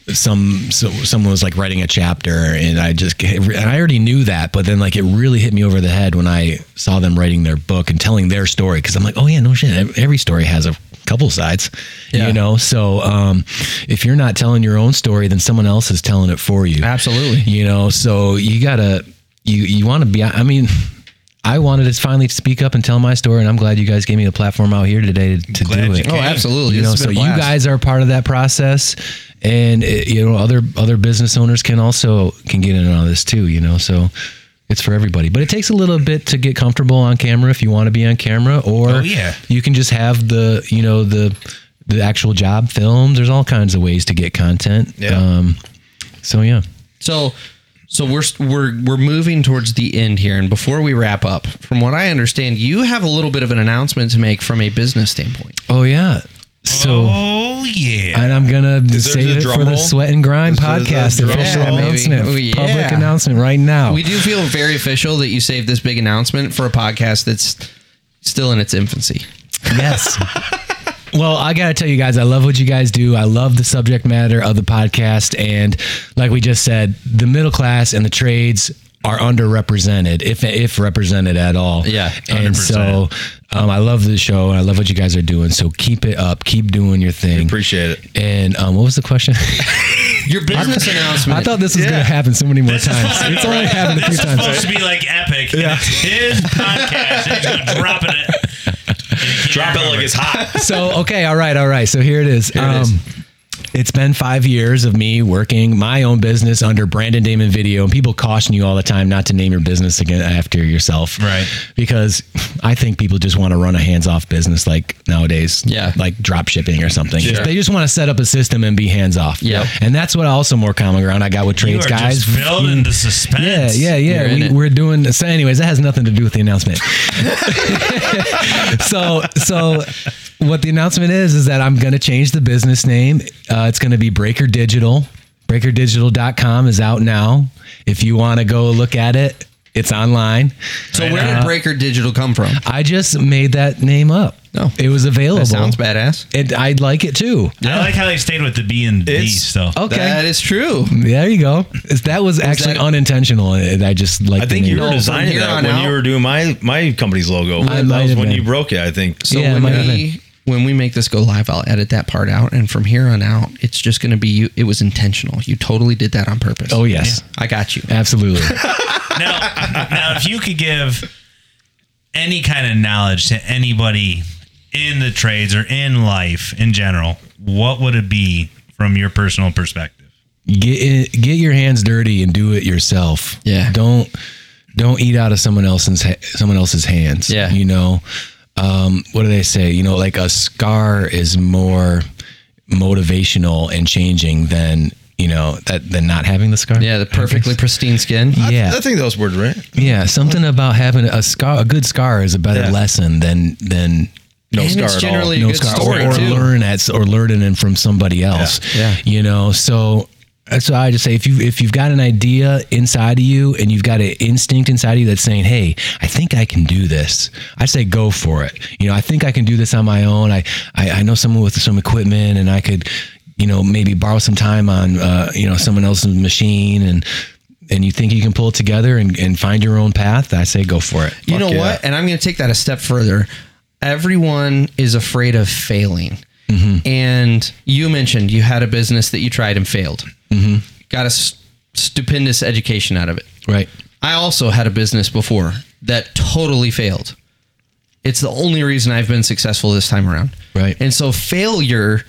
some so someone was like writing a chapter and I just and I already knew that but then like it really hit me over the head when I saw them writing their book and telling their story because I'm like oh yeah no shit every story has a couple sides Yeah. you know? So um if you're not telling your own story then someone else is telling it for you. Absolutely. you know? So you gotta you you want to be i mean i wanted to finally speak up and tell my story and i'm glad you guys gave me the platform out here today to, to do it. Oh, absolutely. you This know? so you guys are part of that process and it, you know other other business owners can also can get in on this too you know? So it's for everybody but it takes a little bit to get comfortable on camera if you want to be on camera or Oh, yeah. you can just have the you know the the actual job filmed there's all kinds of ways to get content Yeah. um so yeah So, So we're we're we're moving towards the end here, and before we wrap up, from what I understand, you have a little bit of an announcement to make from a business standpoint. Oh yeah. So Oh yeah. and I'm gonna there save it drum for the? Sweat and Grime Is there a podcast drum official roll? announcement, Oh, yeah. public announcement right now. We do feel very official that you saved this big announcement for a podcast that's still in its infancy. Yes. (laughs) Well, I got to tell you guys, I love what you guys do. I love the subject matter of the podcast. And like we just said, the middle class and the trades are underrepresented, if if represented at all. Yeah, And so um, I love the show and I love what you guys are doing. So keep it up. Keep doing your thing. Appreciate it. And um, what was the question? (laughs) Your business announcement. I thought this was going to happen so many more This times. supposed to be- It's only happened a few This is times. supposed to be like epic. Yeah. His podcast. and He's gonna drop it. Drop it like it's hot. so okay, all right, all right. So here it is. it is. It's been five years of me working my own business under Brandon Damon Video, and people caution you all the time not to name your business again after yourself, Right. Because I think people just want to run a hands-off business like nowadays, Yeah. like drop shipping or something. Sure. They just want to set up a system and be hands-off, Yeah. And that's what also more common ground I got with trades are guys. building mm. the suspense. Yeah, yeah, You're yeah. We, we're doing so. Anyways, that has nothing to do with the announcement. (laughs) (laughs) so, so what the announcement is is that I'm going to change the business name. Uh, it's going to be Breaker Digital. BreakerDigital.com is out now. If you want to go look at it, it's online. so where did Breaker Digital come from? I just made that name up. No. it was available. That sounds badass. And I'd like it too. I like how they stayed with the B and B It's- stuff. Okay. That is true. there you go. That was actually that- unintentional. and I just like. I think you No, were from designing here that on when out- you were doing my my company's logo. I that was have when been. you broke it. I think. So Yeah, it when might have we when we make this go live, I'll edit that part out, and from here on out, it's just going to be you. It was intentional. You totally did that on purpose. Oh yes, I got you. absolutely. (laughs) now, now, if you could give any kind of knowledge to anybody in the trades or in life in general, what would it be from your personal perspective? get in, get your hands dirty and do it yourself. Yeah. Don't don't eat out of someone else's ha- someone else's hands. Yeah. You know, um, what do they say? You know, like a scar is more motivational and changing than you know that than not having the scar. Yeah, the perfectly pristine skin. Yeah. I think those words right. yeah. Something about having a scar, a good scar, is a better Yeah. lesson than than No And scar it's at all. generally a no good scar story or, or too. learn at or learning it from somebody else. Yeah. You know, so that's why I just say if you if you've got an idea inside of you and you've got an instinct inside of you that's saying, Hey, I think I can do this, I say go for it. You know, I think I can do this on my own. I I, I know someone with some equipment and I could, you know, maybe borrow some time on uh, you know, someone else's machine and and you think you can pull it together and, and find your own path, I say go for it. You know yeah. what? And I'm going to take that a step further. Everyone is afraid of failing. And you mentioned you had a business that you tried and failed. Mm-hmm. Got a s- stupendous education out of it. Right. I also had a business before that totally failed. It's the only reason I've been successful this time around. Right. And so failure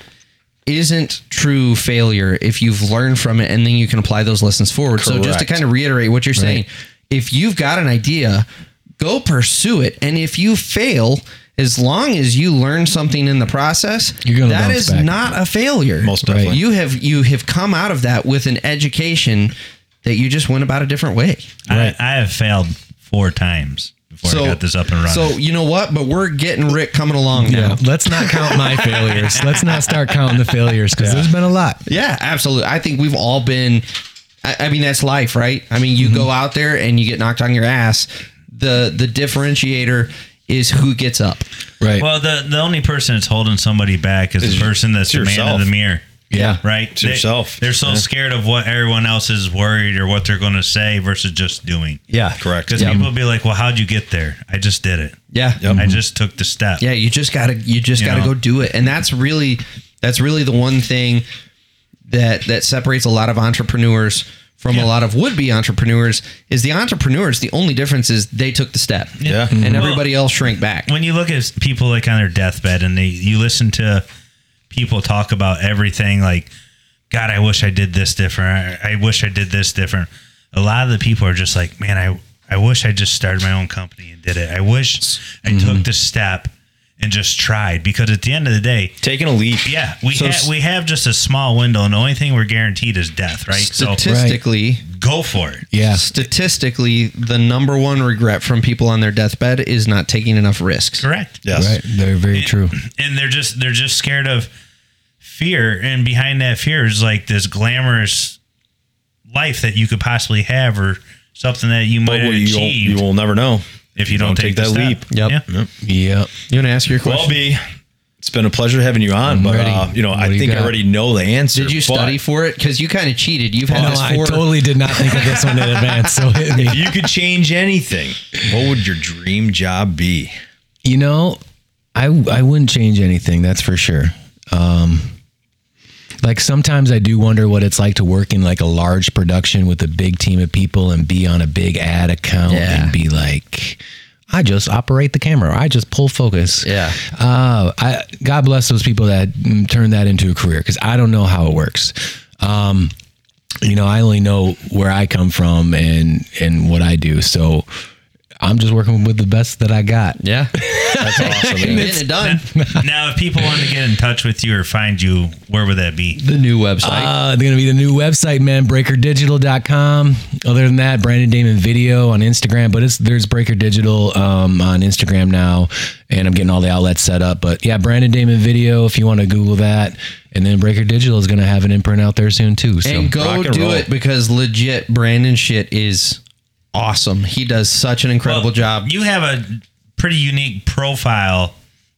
isn't true failure if you've learned from it and then you can apply those lessons forward. So just to kind of reiterate what you're saying, if you've got an idea, go pursue it. And if you fail, as long as you learn something in the process, You're gonna that bounce is back. not a failure. Most definitely. You have you have come out of that with an education that you just went about a different way. I, I have failed four times before I got this up and running. So you know what? But we're getting Rick coming along Yeah, now. let's not count my (laughs) failures. Let's not start counting the failures because there's been a lot. Yeah, absolutely. I think we've all been. I, I mean, that's life, right? I mean, you mm-hmm. go out there and you get knocked on your ass. The the differentiator is who gets up. Right. well, the the only person that's holding somebody back is the person that's the man yourself. in the mirror. yeah. Right, It's yourself. They're so Yeah. scared of what everyone else is worried or what they're going to say versus just doing. Yeah. Correct. Because people be like, "Well, how'd you get there?" I just did it. Yeah. I just took the step. Yeah, you just gotta you just You gotta know? go do it, and that's really that's really the one thing that that separates a lot of entrepreneurs from a lot of would be entrepreneurs is the entrepreneurs. The only difference is they took the step, Yeah. and mm-hmm. everybody else shrank back. when you look at people like on their deathbed and they you listen to people talk about everything like god i wish i did this different. I, I wish i did this different. A lot of the people are just like man i i wish i just started my own company and did it. I wish i mm-hmm. took the step and just tried because at the end of the day, Taking a leap. yeah, we So ha- we have just a small window, and the only thing we're guaranteed is death, right? So Statistically, go for it. Yeah. statistically, the number one regret from people on their deathbed is not taking enough risks. Correct. Yes. Right. They're very true. and they're just they're just scared of fear and behind that fear is like this glamorous life that you could possibly have or something that you might But have what you, achieved you will never know. If you don't, take, that leap. Yep. Yeah. Yep. You want to ask your question? Well, B, it's been a pleasure having you on, but ready. uh, you know, What I do you think I already know the answer. Did you study for it? Because you kind of cheated. You've had No, this I four. totally did not think of this one in advance. So hit me. If you could change anything, what would your dream job be? You know, I I wouldn't change anything. That's for sure. Um, like sometimes I do wonder what it's like to work in like a large production with a big team of people and be on a big ad account Yeah. and be like, I just operate the camera. I just pull focus. Yeah. Uh, I God bless those people that turn that into a career because I don't know how it works. Um, you know, I only know where I come from and and what I do. So I'm just working with the best that I got. Yeah. (laughs) That's awesome. Getting it done. (laughs) now, if people want to get in touch with you or find you, where would that be? The new website. Uh, they're going to be the new website, man, breakerdigital.com. Other than that, Brandon Damon Video on Instagram, but it's there's Breaker Digital um, on Instagram now, and I'm getting all the outlets set up. But yeah, Brandon Damon Video, if you want to Google that. And then Breaker Digital is going to have an imprint out there soon, too. So and go and do roll. it because legit Brandon shit is awesome. He does such an incredible Well, job. You have a pretty unique profile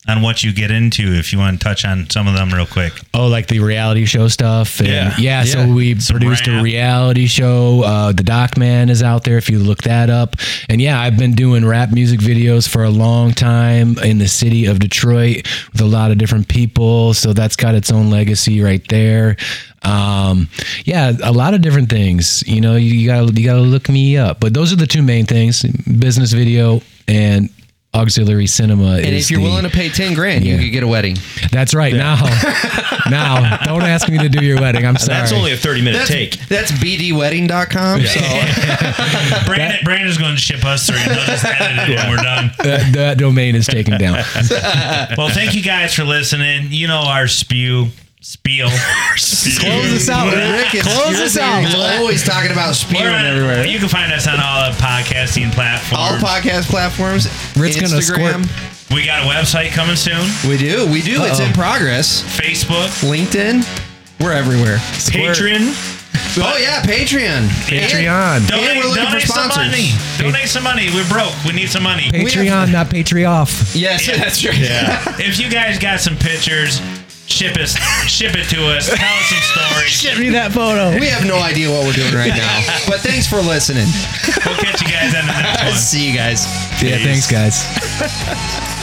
on what you get into. If you want to touch on some of them real quick. Oh, like the reality show stuff. And Yeah. yeah. so we Some produced a reality show. Uh, the Doc Man is out there if you look that up. And yeah, I've been doing rap music videos for a long time in the city of Detroit with a lot of different people. So that's got its own legacy right there. Um, yeah, a lot of different things. You know, you, you gotta you gotta look me up. But those are the two main things: business video and auxiliary cinema. and if you're willing to pay 10 grand, you Yeah. could get a wedding. that's right. Now, (laughs) now, don't ask me to do your wedding. I'm sorry. That's only a 30 minute That's, take. that's bdwedding.com. So (laughs) Brandon, Brandon's going to ship us through. He'll just edit it when we're done. that, that domain is taken down. (laughs) Well, thank you guys for listening. You know our spew. Spiel. Close us out, Rick is, Close you're us out. You're always talking about We're spewing on- everywhere. You can find us on all the podcasting platforms. All podcast platforms. Rick's gonna Instagram. we got a website coming soon. We do. We do. It's in progress. Facebook, LinkedIn. We're everywhere. Patreon. Oh yeah, Patreon. Patreon. Donate, we're looking for donate some sponsors. money. Donate some money. We're broke. We need some money. Patreon, not Patreon. Yes, (laughs) that's right. if you guys got some pictures, ship us, ship it to us. Tell us some stories. Send me that photo. We have no idea what we're doing right now. But thanks for listening. We'll catch you guys on the next one. (laughs) See you guys. Yeah, thanks, guys.